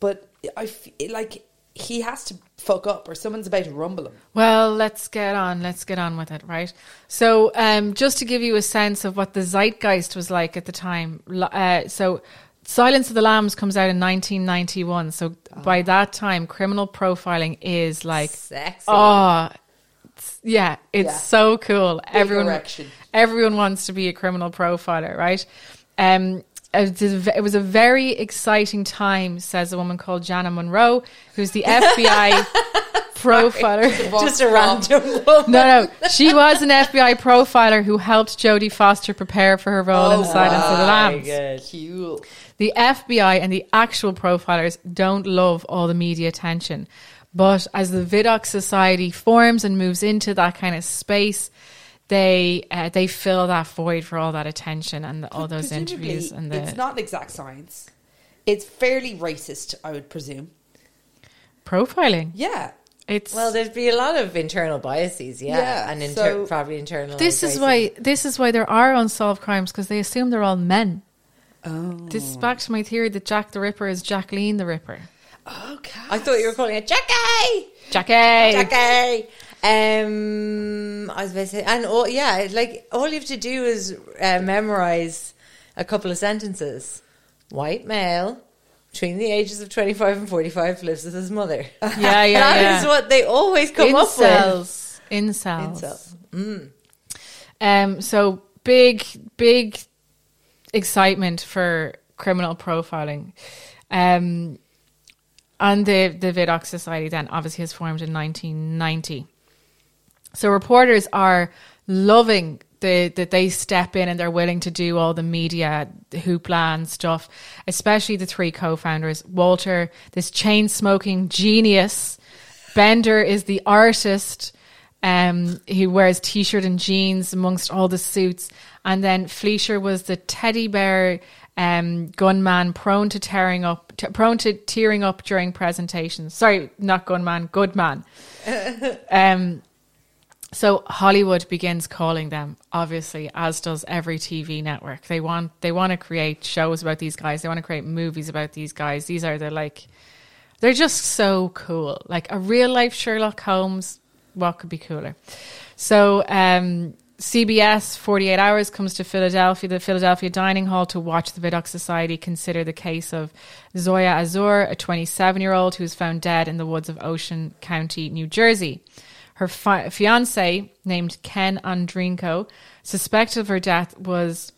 But I feel like he has to fuck up or someone's about to rumble him. Well, let's get on. Let's get on with it, right? So, um, just to give you a sense of what the zeitgeist was like at the time. Uh, so, Silence of the Lambs comes out in 1991. So, by that time, criminal profiling is like, Sexy. oh, it's- yeah, it's Yeah. so cool. everyone, erection. everyone wants to be a criminal profiler, right? Um, it was a- it was a very exciting time, says a woman called Jana Monroe, who's the FBI profiler. Just a random woman. No, no. She was an FBI profiler who helped Jodie Foster prepare for her role in Oh, Silence of the Lambs. good. Cute. The FBI and the actual profilers don't love all the media attention. But as the Vidocq Society forms and moves into that kind of space, they uh, they fill that void for all that attention and all those Presumably, interviews and the It's not an exact science. It's fairly racist, I would presume. profiling. Yeah. It's Well, there'd be a lot of internal biases, yeah, Yeah, and inter- so- probably internal. this is why this is why there are unsolved crimes because they assume they're all men. Oh. This is back to my theory that Jack the Ripper is Jacqueline the Ripper. Okay. I thought you were calling it Jackie. Jackie. Jackie. Um, I was about to say, and all, yeah, like all you have to do is uh, memorize a couple of sentences. White male between the ages of twenty-five and forty-five lives with his mother. Yeah, yeah, That yeah. is what they always come up with. Incels. Incels. Incel. Um, so big, big excitement for criminal profiling. Um, and the, the Vidocq Society then obviously has formed in 1990. So reporters are loving the, that they step in and they're willing to do all the media hoopla and stuff, especially the three co-founders. Walter, this chain smoking genius. Bender is the artist. Um, he wears t-shirt and jeans amongst all the suits. And then Fleischer was the teddy bear um, gunman prone to tearing up, t- prone to tearing up during presentations. Sorry, not gunman, good man. um, so Hollywood begins calling them, obviously, as does every TV network. They want they want to create shows about these guys. They want to create movies about these guys. These are the like, they're just so cool. Like a real life Sherlock Holmes. What could be cooler? So um, CBS 48 Hours comes to Philadelphia, the Philadelphia Dining Hall, to watch the Vidocq Society consider the case of Zoya Azur, a 27 year old who was found dead in the woods of Ocean County, New Jersey. Her fi- fiance, named Ken Andrinko, suspected of her death was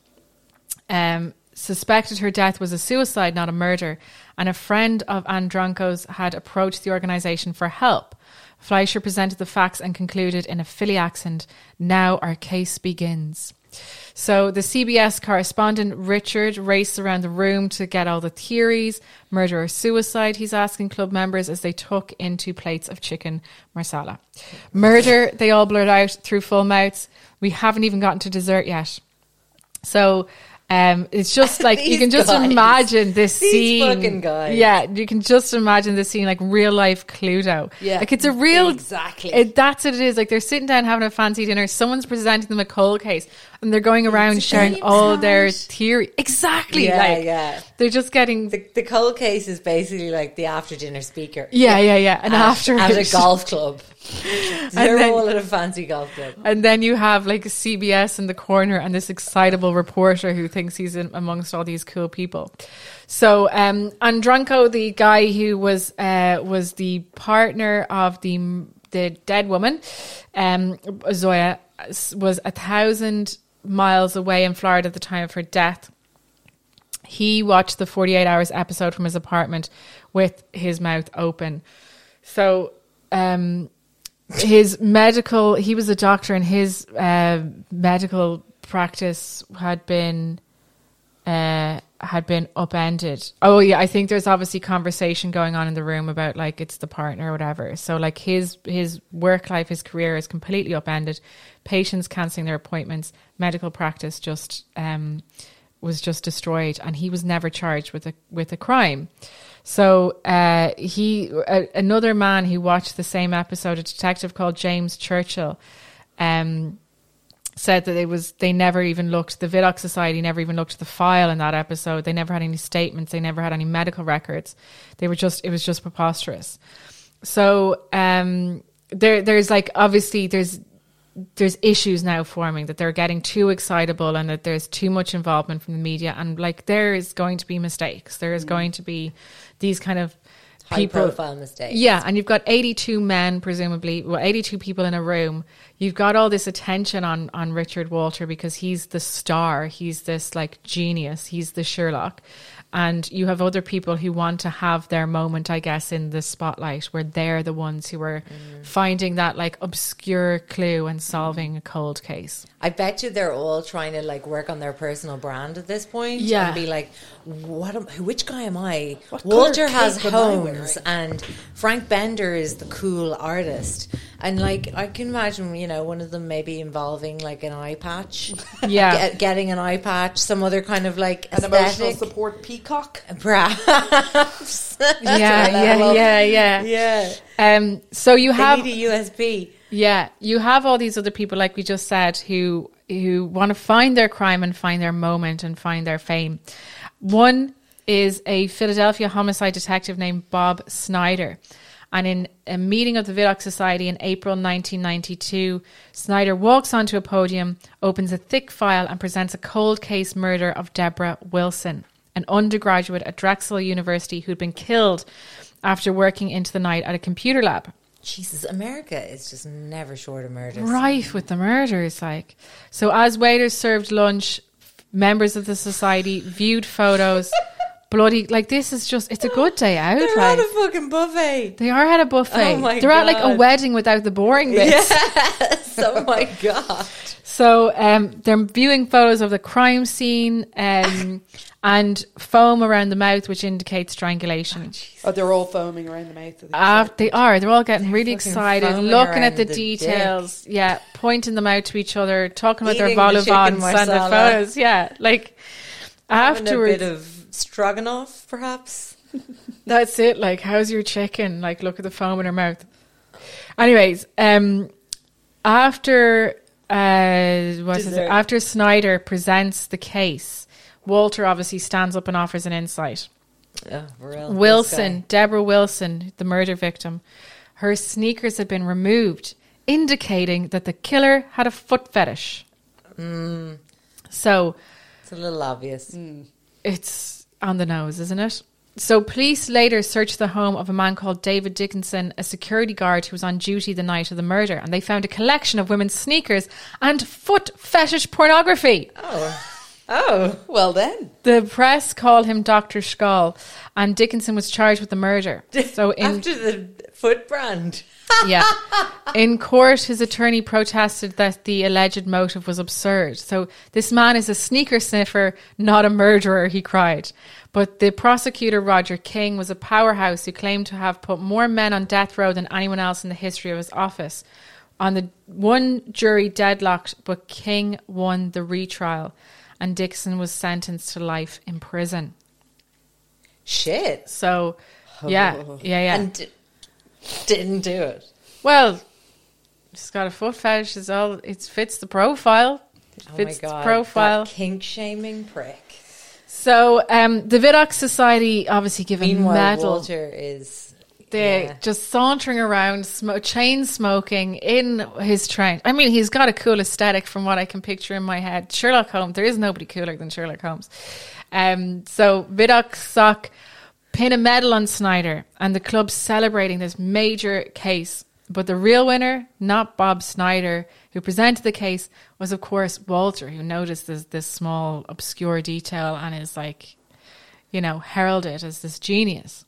um, suspected her death was a suicide, not a murder, and a friend of Andranko's had approached the organization for help. Fleischer presented the facts and concluded in a Philly accent, Now our case begins. So the CBS correspondent Richard raced around the room to get all the theories, murder or suicide, he's asking club members as they took into plates of chicken marsala. Murder, they all blurred out through full mouths. We haven't even gotten to dessert yet. So um, it's just like you can just guys. imagine this These scene. fucking guys. Yeah, you can just imagine this scene like real life Cluedo. Yeah, like it's a real exactly. It, that's what it is. Like they're sitting down having a fancy dinner. Someone's presenting them a cold case, and they're going around sharing all their theory. Exactly. Yeah, like, yeah. They're just getting. The, the cold case is basically like the after dinner speaker. yeah, yeah, yeah. And at, after at it- a golf club. They're then- all at a fancy golf club. And then you have like CBS in the corner and this excitable reporter who thinks he's in amongst all these cool people. So um, Andranko, the guy who was uh, was the partner of the the dead woman, um, Zoya, was a thousand miles away in Florida at the time of her death. He watched the 48 hours episode from his apartment with his mouth open. So um, his medical he was a doctor and his uh, medical practice had been uh, had been upended. Oh yeah, I think there's obviously conversation going on in the room about like it's the partner or whatever. So like his his work life, his career is completely upended. Patients cancelling their appointments, medical practice just um, was just destroyed, and he was never charged with a with a crime. So uh, he, uh, another man who watched the same episode, a detective called James Churchill, um, said that it was they never even looked. The Vidocq Society never even looked at the file in that episode. They never had any statements. They never had any medical records. They were just it was just preposterous. So um, there there's like obviously there's there's issues now forming that they're getting too excitable and that there's too much involvement from the media and like there is going to be mistakes there is going to be these kind of High people profile mistakes. Yeah, and you've got 82 men, presumably, well, 82 people in a room. You've got all this attention on on Richard Walter because he's the star. He's this like genius. He's the Sherlock. And you have other people who want to have their moment, I guess, in the spotlight where they're the ones who are mm. finding that like obscure clue and solving a cold case. I bet you they're all trying to like work on their personal brand at this point. Yeah. And be like, what am, which guy am I? What Walter has cape am I Holmes wearing? and Frank Bender is the cool artist. And like, I can imagine, you know, one of them maybe involving like an eye patch. Yeah. Get, getting an eye patch, some other kind of like An emotional support peacock. Perhaps. yeah, yeah, yeah, yeah. yeah. Um, so you They have need a USP. Yeah, you have all these other people, like we just said, who who want to find their crime and find their moment and find their fame. One is a Philadelphia homicide detective named Bob Snyder. And in a meeting of the Vidocq Society in April 1992, Snyder walks onto a podium, opens a thick file, and presents a cold case murder of Deborah Wilson, an undergraduate at Drexel University who'd been killed after working into the night at a computer lab Jesus, America is just never short of murders. rife with the murders. Like, so as waiters served lunch, members of the society viewed photos. bloody, like this is just, it's a good day out. They're like, at a fucking buffet. they are at a buffet. Oh my They're at like a wedding without the boring bits. Yes. Oh my god. So um, they're viewing photos of the crime scene um, and foam around the mouth, which indicates strangulation. Oh, they're all foaming around the mouth. Of the Uh, they are. They're all getting really excited, looking at the, the details. Yeah, pointing them out to each other, talking about Eating their the vol au vents and their photos. Yeah, like afterwards. Stroganoff, perhaps. that's it. Like, how's your chicken? Like, look at the foam in her mouth. Anyways, um, after uh, what's it? After Snyder presents the case, Walter obviously stands up and offers an insight. Oh, real. Wilson. Deborah Wilson, the murder victim, her sneakers had been removed, indicating that the killer had a foot fetish. So It's a little obvious. it's on the nose, isn't it? So police later searched the home of a man called David Dickerson, a security guard who was on duty the night of the murder, and they found a collection of women's sneakers and foot fetish pornography. Oh. Oh. Well, then. The press called him Dr. Scholl, and Dickinson was charged with the murder. So in After the foot brand. yeah. In court, his attorney protested that the alleged motive was absurd. So this man is a sneaker sniffer, not a murderer, he cried. But the prosecutor, Roger King, was a powerhouse who claimed to have put more men on death row than anyone else in the history of his office. On the one jury deadlocked, but King won the retrial, and Dixon was sentenced to life in prison. Shit. So, yeah, oh. yeah, yeah. And didn't do it. Well, she's got a foot fetish. It's all. It fits the profile. It Oh my fits god. the profile. That kink shaming prick. So, um, the Vidocq Society obviously give a Meanwhile, medal. Walter is. They're yeah. just sauntering around, sm- chain smoking in his trench. I mean, he's got a cool aesthetic from what I can picture in my head. Sherlock Holmes. There is nobody cooler than Sherlock Holmes. Um, so Vidocq Sock pin a medal on Snyder, and the club's celebrating this major case. But the real winner, not Bob Snyder, who presented the case, was of course Walter, who noticed this this small obscure detail and is like, you know, heralded as this genius.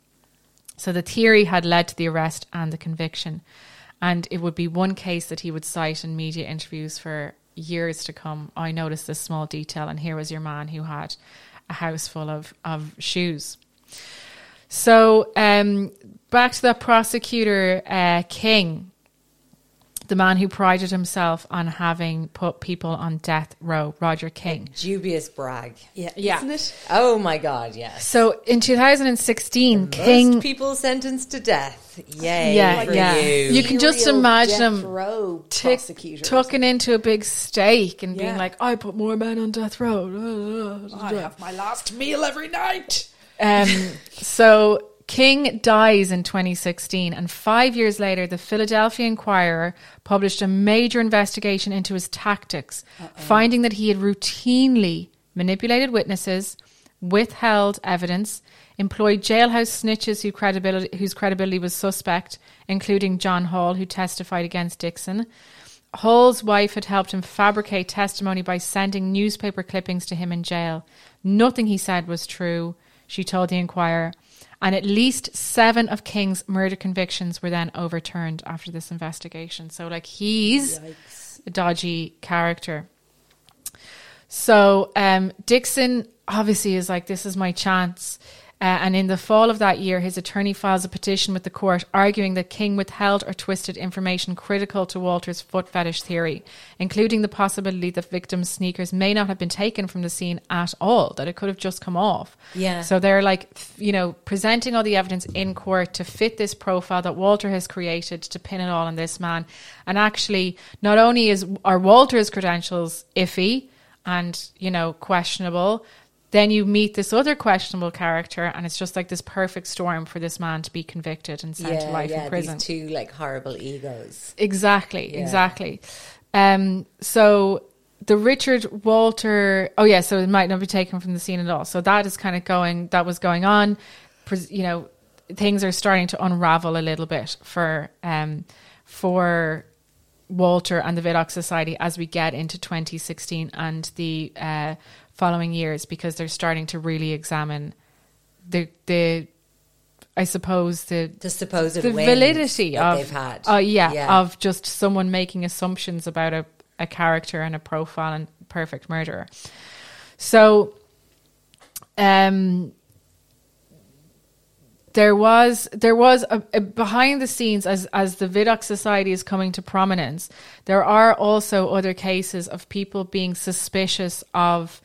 So the theory had led to the arrest and the conviction. And it would be one case that he would cite in media interviews for years to come. I noticed this small detail, and here was your man who had a house full of, of shoes. So um, back to that prosecutor, uh, King, the man who prided himself on having put people on death row, Roger King. Dubious brag. Yeah. Yeah. Isn't it? Oh my god, yes. So in 2016, Most King. people sentenced to death. Yay Yeah, for yeah. you. You can just imagine him row tick, tucking into a big steak and being like, I put more men on death row. I have my last meal every night. Um, so King dies in 2016, and five years later, the Philadelphia Inquirer published a major investigation into his tactics, finding that he had routinely manipulated witnesses, withheld evidence, employed jailhouse snitches who credibility, whose credibility was suspect, including John Hall, who testified against Dixon. Hall's wife had helped him fabricate testimony by sending newspaper clippings to him in jail. Nothing he said was true, she told the Inquirer. And at least seven of King's murder convictions were then overturned after this investigation. So, like, he's Yikes. a dodgy character. So um, Dixon obviously is like, this is my chance. Uh, and in the fall of that year, his attorney files a petition with the court arguing that King withheld or twisted information critical to Walter's foot fetish theory, including the possibility that victims' sneakers may not have been taken from the scene at all, that it could have just come off. Yeah. So they're like, you know, presenting all the evidence in court to fit this profile that Walter has created to pin it all on this man. And actually, not only is are Walter's credentials iffy and you know questionable, then you meet this other questionable character, and it's just like this perfect storm for this man to be convicted and sent to life yeah, in prison. these two like horrible egos. Exactly, Yeah. exactly. Um, so the Richard Walter, oh yeah, so it might not be taken from the scene at all. So that is kind of going, that was going on. You know, things are starting to unravel a little bit for um for Walter and the Vidocq Society as we get into 2016 and the uh, following years because they're starting to really examine the the I suppose the The supposed the validity of they've had. uh, yeah, Yeah. of just someone making assumptions about a, a character and a profile and perfect murderer. So, um, there was there was a, a behind the scenes as as the Vidocq Society is coming to prominence. There are also other cases of people being suspicious of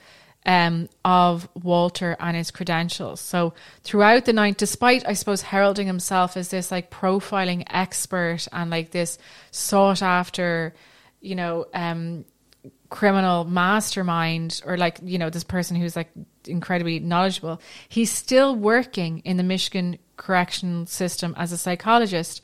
um, of Walter and his credentials. So throughout the night, despite I suppose heralding himself as this like profiling expert and like this sought after, you know, um, criminal mastermind or like you know this person who's like incredibly knowledgeable he's still working in the michigan correctional system as a psychologist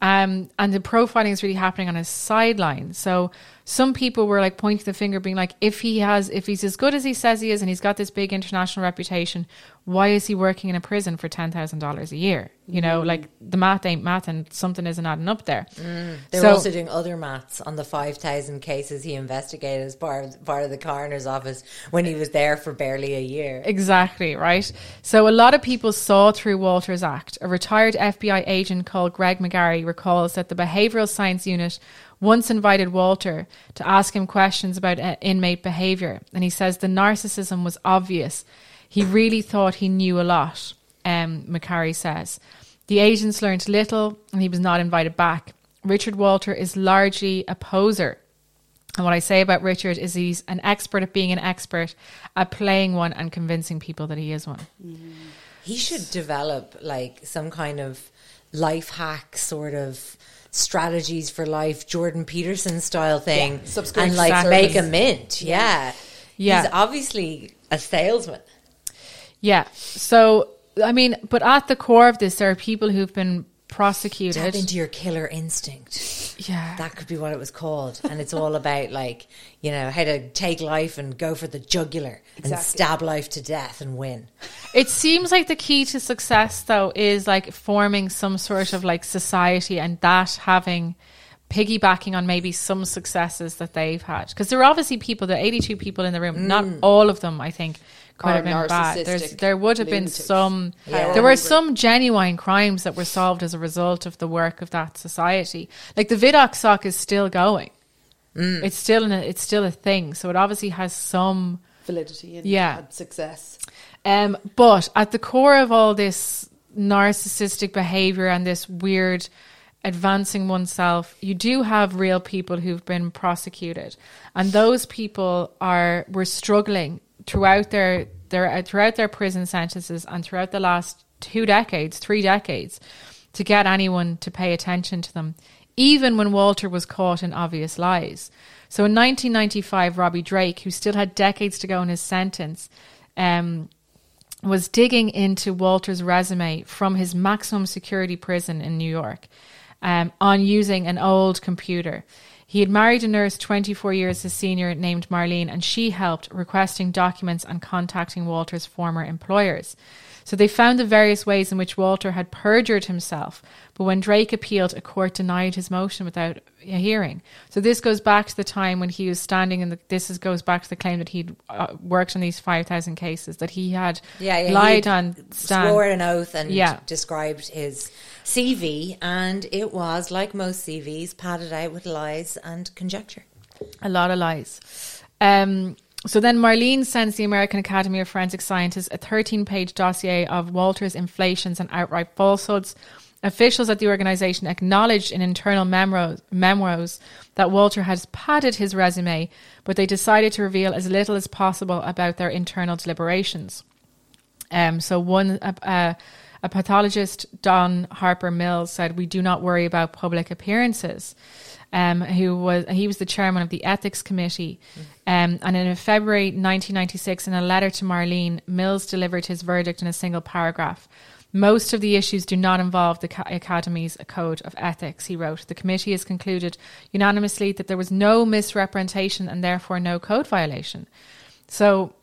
um, and the profiling is really happening on his sideline so some people were like pointing the finger being like if he has if he's as good as he says he is and he's got this big international reputation why is he working in a prison for $10000 a year you know mm-hmm. like the math ain't math and something isn't adding up there mm-hmm. They're So- also doing other maths on the 5,000 cases he investigated as part of, part of the coroner's office when he was there for barely a year. Exactly, right? So a lot of people saw through Walter's act. A retired FBI agent called Greg McCrary recalls that the behavioral science unit once invited Walter to ask him questions about inmate behavior. And he says the narcissism was obvious. He really thought he knew a lot, um, McCrary says. The agents learned little and he was not invited back. Richard Walter is largely a poser. And what I say about Richard is he's an expert at being an expert, at playing one and convincing people that he is one. He should develop like some kind of life hack sort of strategies for life, Jordan Peterson style thing, Yeah, and like service. make a mint. Yeah. Yeah. He's obviously a salesman. Yeah. So, I mean, but at the core of this, there are people who've been prosecuted. Tap into your killer instinct. yeah. That could be what it was called. And it's all about like, you know, how to take life and go for the jugular and stab life to death and win. It seems like the key to success, though, is like forming some sort of like society and that having piggybacking on maybe some successes that they've had. Because there are obviously people, there are 82 people in the room, not mm. all of them, I think, could have been bad. There's, there would have been some, Yeah. there were some genuine crimes that were solved as a result of the work of that society. Like the Vidocq sock is still going. It's still in a, it's still a thing. So it obviously has some validity and Yeah. success. um, but at the core of all this narcissistic behavior and this weird advancing oneself, you do have real people who've been prosecuted, and those people are were struggling throughout their their uh, throughout their prison sentences and throughout the last two decades, three decades, to get anyone to pay attention to them, even when Walter was caught in obvious lies. So in 1995, Robbie Drake, who still had decades to go in his sentence, um, was digging into Walter's resume from his maximum security prison in New York um, on using an old computer. He had married a nurse 24 years his senior named Marlene, and she helped requesting documents and contacting Walter's former employers. So they found the various ways in which Walter had perjured himself, but when Drake appealed, a court denied his motion without a hearing. So this goes back to the time when he was standing in the. This is, goes back to the claim that he'd uh, worked on these five thousand cases that he had Yeah, yeah, lied he on stand. swore an oath and Yeah. described his CV, and it was like most CVs, padded out with lies and conjecture. A lot of lies. Um, so then Marlene sends the American Academy of Forensic Scientists a 13 page dossier of Walter's inflations and outright falsehoods. Officials at the organization acknowledged in internal memos, that Walter has padded his resume, but they decided to reveal as little as possible about their internal deliberations. Um, so one uh, uh, a pathologist, Don Harper Mills, said, "We do not worry about public appearances." Um, who was he was the chairman of the ethics committee, um, and in February 1996, in a letter to Marlene, Mills delivered his verdict in a single paragraph. Most of the issues do not involve the Academy's code of ethics, he wrote. The committee has concluded unanimously that there was no misrepresentation and therefore no code violation. So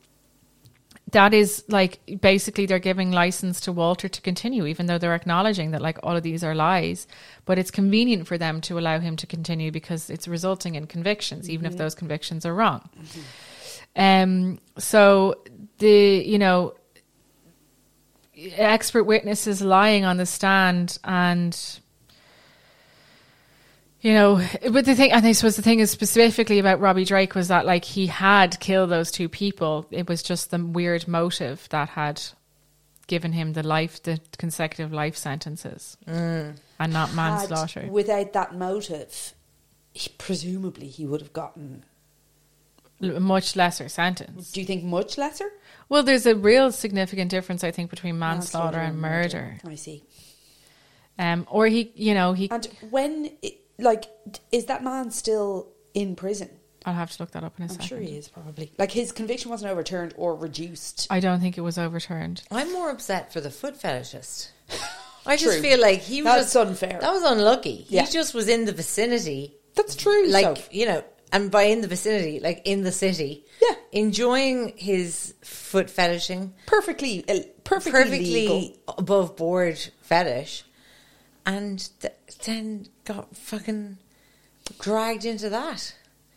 that is like basically they're giving license to Walter to continue, even though they're acknowledging that like all of these are lies. But it's convenient for them to allow him to continue because it's resulting in convictions, even if those convictions are wrong. Um. So the you know expert witnesses lying on the stand and you know, but the thing, and I suppose the thing is specifically about Robbie Drake was that like he had killed those two people. It was just the weird motive that had given him the life, the consecutive life sentences, and not Had- manslaughter. without that motive, he, presumably he would have gotten. L- much lesser sentence. Do you think much lesser? Well, there's a real significant difference, I think, between manslaughter, and murder. I see. Um, or he, you know, he. And when, it, like, is that man still in prison? I'll have to look that up in a I'm second. sure he is probably. Like his conviction wasn't overturned or reduced. I don't think it was overturned. I'm more upset for the foot fetishist. I just True. feel like he was That's just, unfair. That was unlucky. Yeah. He just was in the vicinity, That's true. like so. you know, and by in the vicinity, like in the city, Yeah. enjoying his foot fetishing, perfectly, uh, perfectly, perfectly legal. above board fetish, and th- then got fucking dragged into that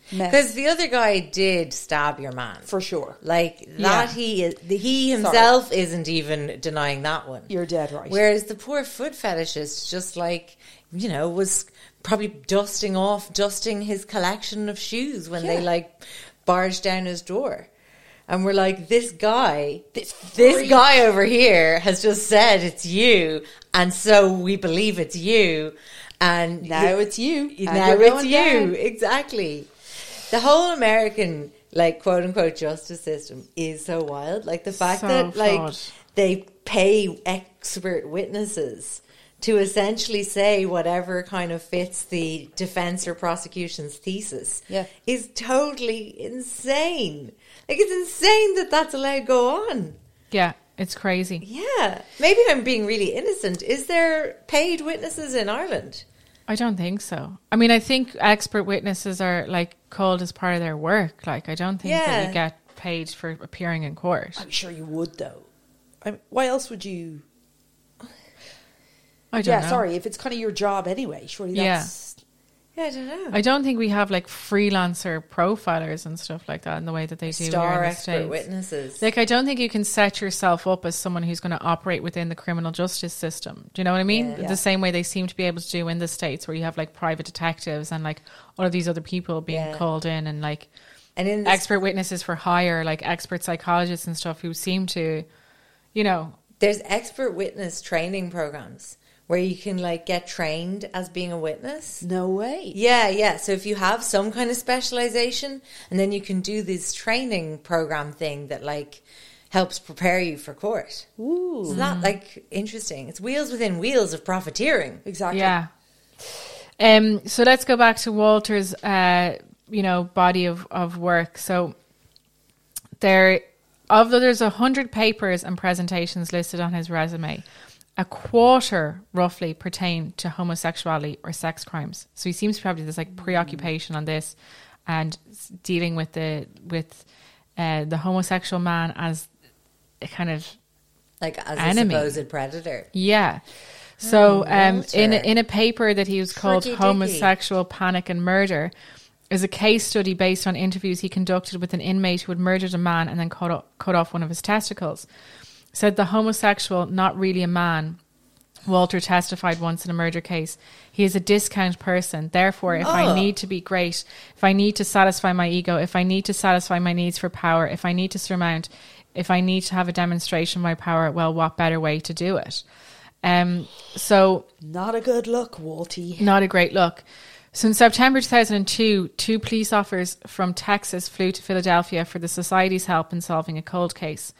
because the other guy did stab your man for sure. Like Yeah. that, he is, he himself isn't even denying that one. You're dead right. Whereas the poor foot fetishist just like, you know, was probably dusting off, dusting his collection of shoes when they like barged down his door. And we're like, this guy, This this freak. guy over here has just said it's you. And so we believe it's you. And now it's you. and now it's you. down. Exactly. The whole American, like, quote unquote, justice system is so wild. Like, the fact So that, like, flawed. they pay expert witnesses to essentially say whatever kind of fits the defense or prosecution's thesis Yeah. is totally insane. Like, it's insane that that's allowed to go on. Yeah, it's crazy. Yeah. Maybe I'm being really innocent. Is there paid witnesses in Ireland? I don't think so. I mean, I think expert witnesses are like called as part of their work. Like, I don't think that you get paid for appearing in court. I'm sure you would though. I why else would you? I don't Yeah, know. sorry. If it's kind of your job anyway, surely Yeah. that's. Yeah, I don't know. I don't think we have like freelancer profilers and stuff like that in the way that they do Star here in the expert States. witnesses. Like, I don't think you can set yourself up as someone who's going to operate within the criminal justice system. Do you know what I mean? Yeah. The same way they seem to be able to do in the States, where you have like private detectives and like all of these other people being Yeah. called in and like and in expert witnesses for hire, like expert psychologists and stuff who seem to, you know, there's expert witness training programs where you can like get trained as being a witness. No way. Yeah, yeah. So if you have some kind of specialization, and then you can do this training program thing that like helps prepare you for court. Ooh. It's not like interesting. It's wheels within wheels of profiteering. Exactly. Yeah. Um. So let's go back to Walter's, uh, you know, body of of work. So there, although there's a hundred papers and presentations listed on his resume, a quarter roughly pertain to homosexuality or sex crimes. So he seems to probably this like preoccupation on this and dealing with the with uh, the homosexual man as a kind of Like as Enemy. a supposed predator. yeah. So, Oh, um, in a, in a paper that he was called Tricky dicky. "Homosexual Panic and Murder," is a case study based on interviews he conducted with an inmate who had murdered a man and then cut o- cut off one of his testicles. Said the homosexual, not really a man. Walter testified once in a murder case. He is a discount person. Therefore, if I Oh. need to be great, if I need to satisfy my ego, if I need to satisfy my needs for power, if I need to surmount, if I need to have a demonstration of my power, well, what better way to do it? Um, so Not a good look, Walty. not a great look. So in September 2002, two police officers from Texas flew to Philadelphia for the Society's help in solving a cold case.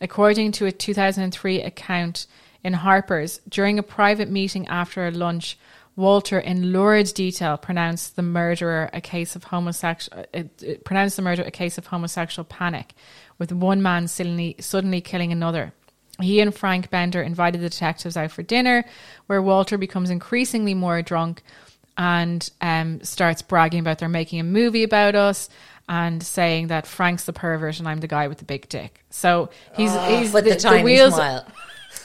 According to a 2003 account in Harper's, during a private meeting after a lunch, Walter, in lurid detail, pronounced the murderer a case of homosexual. Uh, uh, pronounced the murder a case of homosexual panic, with one man suddenly suddenly killing another. He and Frank Bender invited the detectives out for dinner, where Walter becomes increasingly more drunk and um, starts bragging about they're making a movie about us and saying that Frank's the pervert and I'm the guy with the big dick. So he's, he's With the, tiny wheels smile.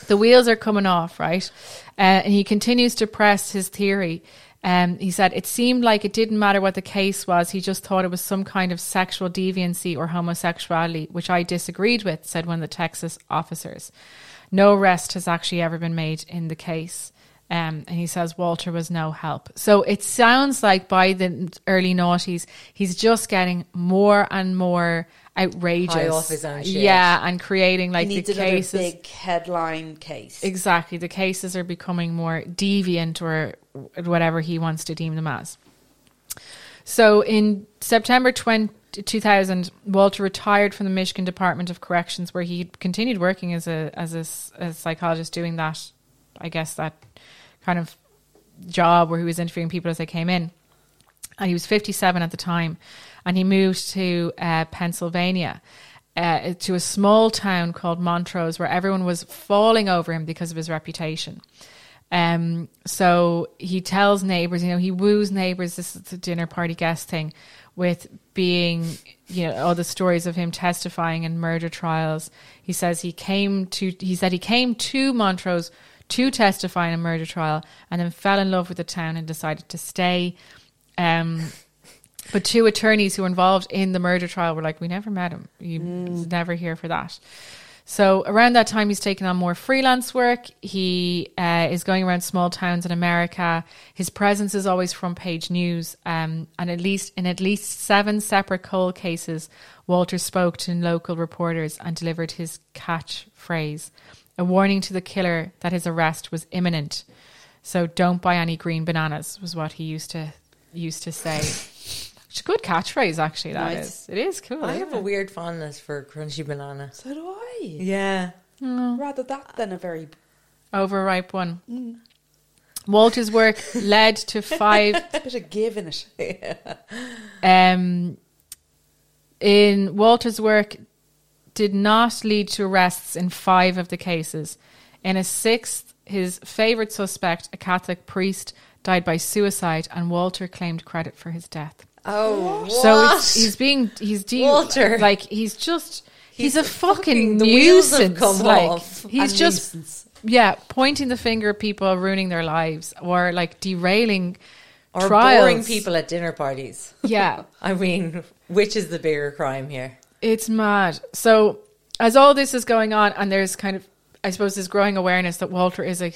the wheels are coming off, right? Uh, and he continues to press his theory. Um, he said it seemed like it didn't matter what the case was. He just thought it was some kind of sexual deviancy or homosexuality, which I disagreed with, said one of the Texas officers. No arrest has actually ever been made in the case. Um, and he says Walter was no help. So it sounds like by the early noughties, he's just getting more and more outrageous. High off his own shit. Yeah, and creating like the cases. big headline case. Exactly. The cases are becoming more deviant or whatever he wants to deem them as. So in September 20, 2000, Walter retired from the Michigan Department of Corrections, where he continued working as a as a, s- a psychologist, doing that, I guess, that kind of job where he was interviewing people as they came in. And he was 57 at the time, and he moved to uh, Pennsylvania. Uh, to a small town called Montrose, where everyone was falling over him because of his reputation. Um, so he tells neighbors, you know, he woos neighbors. This is the dinner party guest thing, with being, you know, all the stories of him testifying in murder trials. He says he came to, he said he came to Montrose to testify in a murder trial, and then fell in love with the town and decided to stay. Um, but two attorneys who were involved in the murder trial were like, "We never met him. He was never here for that." So around that time, he's taken on more freelance work. He uh, is going around small towns in America. His presence is always front page news. Um, and at least in at least seven separate cold cases, Walter spoke to local reporters and delivered his catchphrase, a warning to the killer that his arrest was imminent. So don't buy any green bananas was what he used to used to say. It's a good catchphrase, actually. That is. Nice. It is cool. I isn't have a weird fondness for crunchy banana. So do I. Yeah. Rather that than a very. overripe one. Walter's work led to five. A bit of give in it. Um, in Walter's work, did not lead to arrests in five of the cases. In a sixth, his favorite suspect, a Catholic priest, died by suicide, and Walter claimed credit for his death. Oh, what? So he's being he's de- Walter. like he's just he's, He's a fucking, fucking- the wheels have nuisance. like he's just nuisance. yeah pointing the finger at people ruining their lives or like derailing or trials. boring people at dinner parties. Yeah, I mean, which is the bigger crime here? It's mad. So as all this is going on, and there's kind of I suppose this growing awareness that Walter is a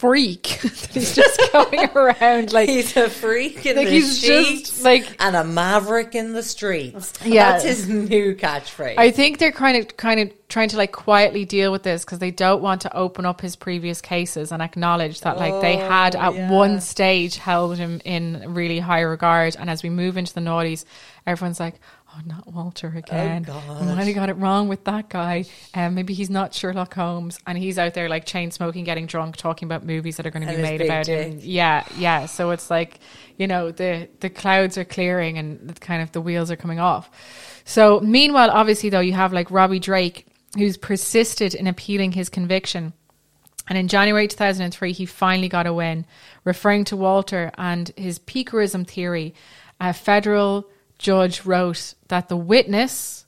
freak. that he's just going around like He's a freak in like the he's sheets just like and a maverick in the streets. Yeah. That's his new catchphrase. I think they're kind of kind of trying to like quietly deal with this because they don't want to open up his previous cases and acknowledge that like they oh, had at yeah. one stage held him in really high regard, and as we move into the noughties, everyone's like. Oh, not Walter again. God. Why got it wrong with that guy? Um, maybe he's not Sherlock Holmes. And he's out there like chain smoking, getting drunk, talking about movies that are going to be made about him. Yeah, yeah. So it's like, you know, the the clouds are clearing and kind of the wheels are coming off. So meanwhile, obviously though, you have like Robbie Drake who's persisted in appealing his conviction. And in January 2003, he finally got a win. Referring to Walter and his piquerism theory, a federal judge wrote that the witness,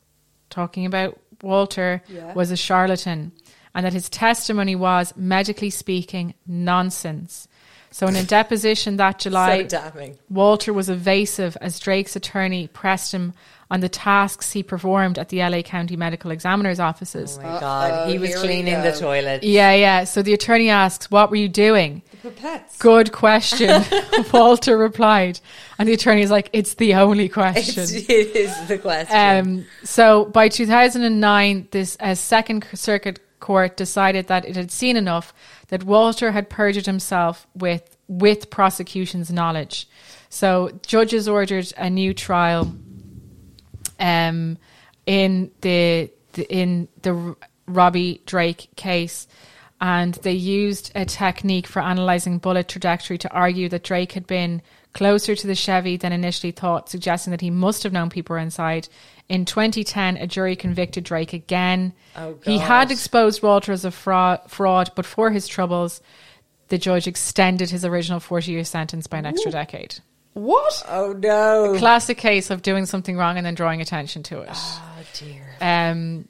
talking about Walter, Yeah. was a charlatan and that his testimony was, medically speaking, nonsense. So, in a deposition that July, so. Walter was evasive as Drake's attorney pressed him on the tasks he performed at the LA County Medical Examiner's offices. Oh my god, he was cleaning the toilet. Yeah, yeah. So the attorney asks, What were you doing? The pipettes. Good question. Walter replied. And the attorney is like, It's the only question. It's, it is the question. Um, so by 2009, this uh, Second Circuit Court decided that it had seen enough that Walter had perjured himself with with prosecution's knowledge. So judges ordered a new trial um, in the, the in the Robbie Drake case, and they used a technique for analyzing bullet trajectory to argue that Drake had been closer to the Chevy than initially thought, suggesting that he must have known people were inside. In 2010, a jury convicted Drake again. Oh, he had exposed Walter as a fraud, fraud, but for his troubles, the judge extended his original 40 year sentence by an extra decade. What? oh no. Classic case of doing something wrong and then drawing attention to it. oh dear. Um,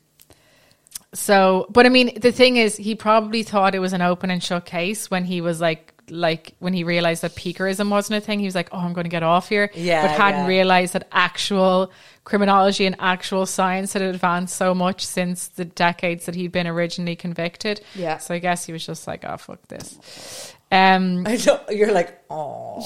so, but I mean, the thing is, he probably thought it was an open and shut case when he was like, like when he realized that piquerism wasn't a thing. He was like, "Oh, I'm going to get off here," Yeah, but hadn't yeah. realized that actual criminology and actual science had advanced so much since the decades that he'd been originally convicted. Yeah. So I guess he was just like, "Oh, fuck this." Um, I know you're like, oh,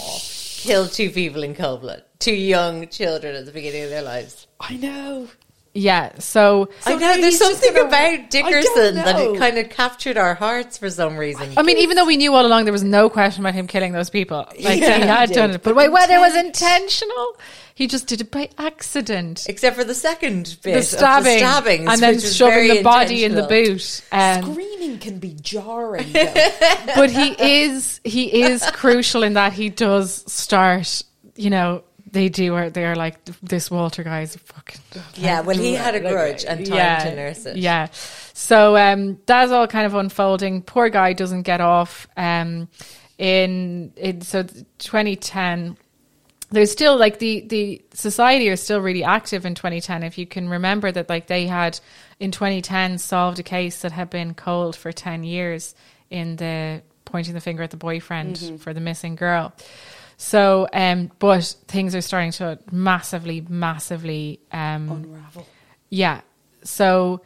killed two people in cold blood, two young children at the beginning of their lives. I know. Yeah. So I know there's something gonna- about Dickerson that it kind of captured our hearts for some reason. I mean, even though we knew all along there was no question about him killing those people, like Yeah, he he had did. done it. But wait, whether it was intentional, he just did it by accident. Except for the second bit The of stabbing, the stabbings, and then shoving the body in the boot. Um, Screaming can be jarring. But he is he is crucial in that he does start. You know, they do. Or they are like this Walter guy is fucking. Yeah, well, he had a Like, grudge and time yeah, to nurse it. Yeah. So um, that's all kind of unfolding. Poor guy doesn't get off. Um, in in so 2010, there's still like the the society are still really active in 2010. If you can remember that, like they had in 2010 solved a case that had been cold for 10 years in the pointing the finger at the boyfriend for the missing girl. So, um, but things are starting to massively, massively um, Unravel. yeah. So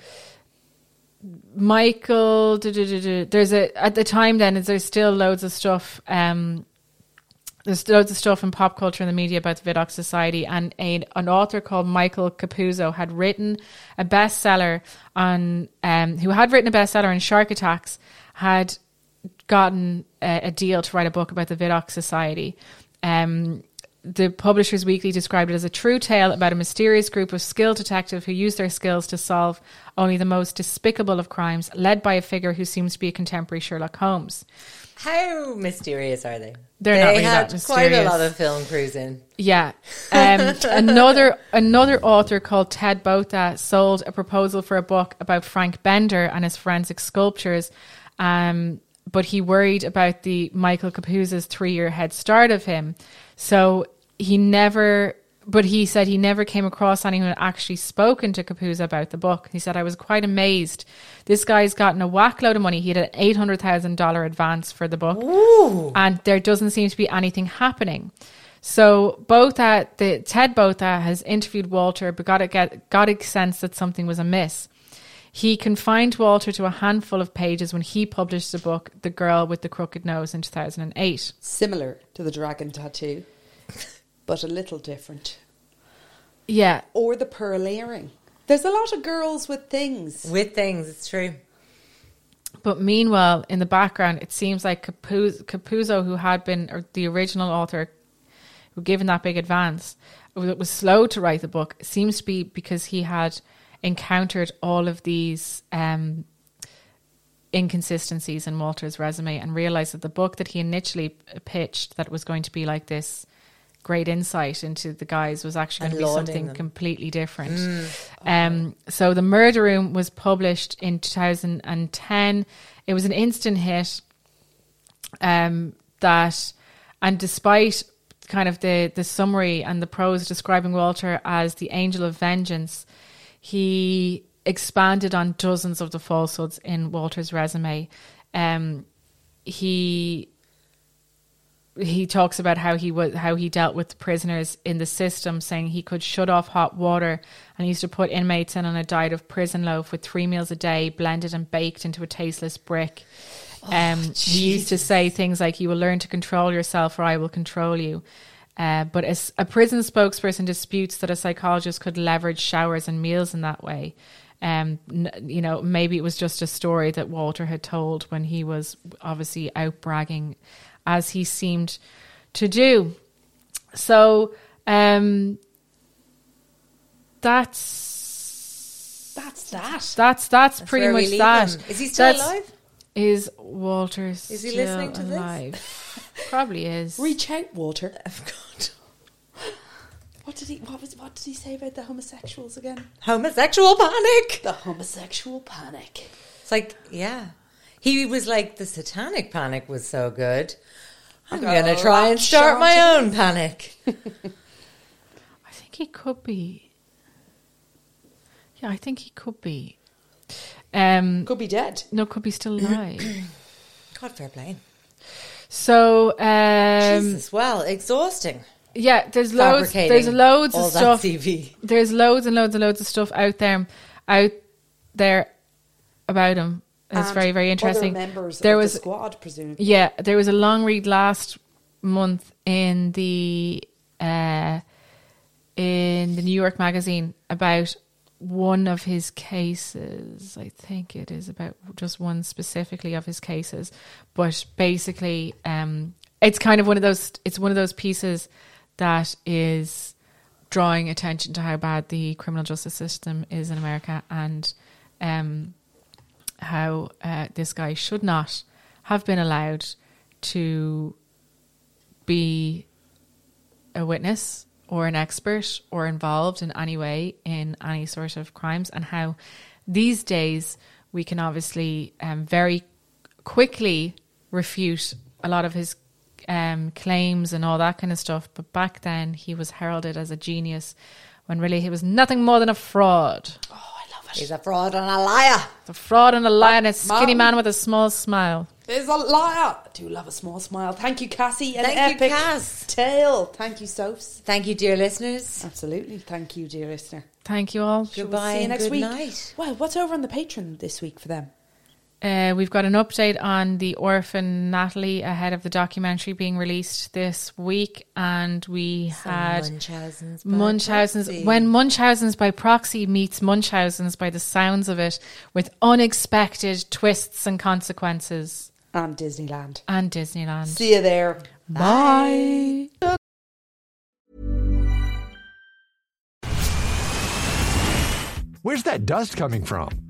Michael, duh, duh, duh, there's a at the time then is there's still loads of stuff. Um, there's loads of stuff in pop culture and the media about the Vidocq Society, and a, an author called Michael Capuzzo had written a bestseller on, um, who had written a bestseller on shark attacks, had gotten a, a deal to write a book about the Vidocq Society. Um, the Publishers Weekly described it as a true tale about a mysterious group of skilled detectives who use their skills to solve only the most despicable of crimes, led by a figure who seems to be a contemporary Sherlock Holmes. How mysterious are they? They're they not really had that quite a lot of film crews in. Yeah. Um, another another author called Ted Botha sold a proposal for a book about Frank Bender and his forensic sculptures. Um, but he worried about the Michael Capuzzo's three year head start of him. So he never but he said he never came across anyone who had actually spoken to Capuzzo about the book. He said, I was quite amazed. This guy's gotten a whack load of money. He had an $800,000 advance for the book. And there doesn't seem to be anything happening. So Botha, the Ted Botha has interviewed Walter, but got a, get, got a sense that something was amiss. He confined Walter to a handful of pages when he published the book The Girl with the Crooked Nose in 2008. Similar to the dragon tattoo, but a little different. Yeah, Or the pearl earring. There's a lot of girls with things. With things, it's true. But meanwhile, in the background, it seems like Capuz- Capuzzo, who had been or the original author, who given that big advance, was was slow to write the book. Seems to be because he had encountered all of these um, inconsistencies in Walter's resume and realized that the book that he initially pitched that was going to be like this great insight into the guys was actually going to be something them. completely different. Um, so the Murder Room was published in 2010. It was an instant hit. Um, that, and despite kind of the the summary and the prose describing Walter as the angel of vengeance, he expanded on dozens of the falsehoods in Walter's resume. Um, he he talks about how he was how he dealt with prisoners in the system, saying he could shut off hot water and he used to put inmates in on a diet of prison loaf with three meals a day, blended and baked into a tasteless brick. Um, he used to say things like, "You will learn to control yourself, or I will control you." Uh, but as a prison spokesperson disputes that a psychologist could leverage showers and meals in that way. Um, n- you know, maybe it was just a story that Walter had told when he was obviously out bragging, as he seemed to do. So um, that's That's that. that's that's, pretty much that. him. Is he still That's- alive? Is Walter Is he still listening to this? Alive? Probably is. Reach out, Walter. I've got What did he? What was? What did he say about the homosexuals again? homosexual panic. The homosexual panic. It's like, yeah. He was like, the satanic panic was so good. I'm gonna going to try and start my own panic. I think he could be. Yeah, I think he could be. Um, Could be dead. no, could be still alive. God, fair play. So, um, Jesus, well, exhausting. yeah, there's loads. There's loads all of that stuff. CV. There's loads and loads and loads of stuff out there, out there about him. It's And very, very interesting. Other members there of was the squad, presumably. Yeah, there was a long read last month in the uh, in the New York Magazine about one of his cases. I think it is about just one specifically of his cases, but basically, um, it's kind of one of those. It's one of those pieces that is drawing attention to how bad the criminal justice system is in America and um, how uh, this guy should not have been allowed to be a witness or an expert or involved in any way in any sort of crimes, and how these days we can obviously um, very quickly refute a lot of his um, claims and all that kind of stuff. But back then, he was heralded as a genius when really he was nothing more than a fraud. Oh, I love it. He's a fraud and a liar. A fraud and a liar and a skinny man. man with a small smile. There's a liar. I do love a small smile. Thank you, Cassie. An Thank you, epic Cass. tale. Thank you, Sophs. Thank you, dear listeners. Absolutely. Thank you, dear listener. Thank you all. Shall we Goodbye see you next good week. night. Well, what's over on the Patreon this week for them? Uh, we've got an update on the orphan Natalie ahead of the documentary being released this week, and we had Munchausen's. by Munchausen's. proxy. When Munchausen's by proxy meets Munchausen's by the sounds of it, with unexpected twists and consequences, And Disneyland. and Disneyland. See you there. Bye. Where's that dust coming from?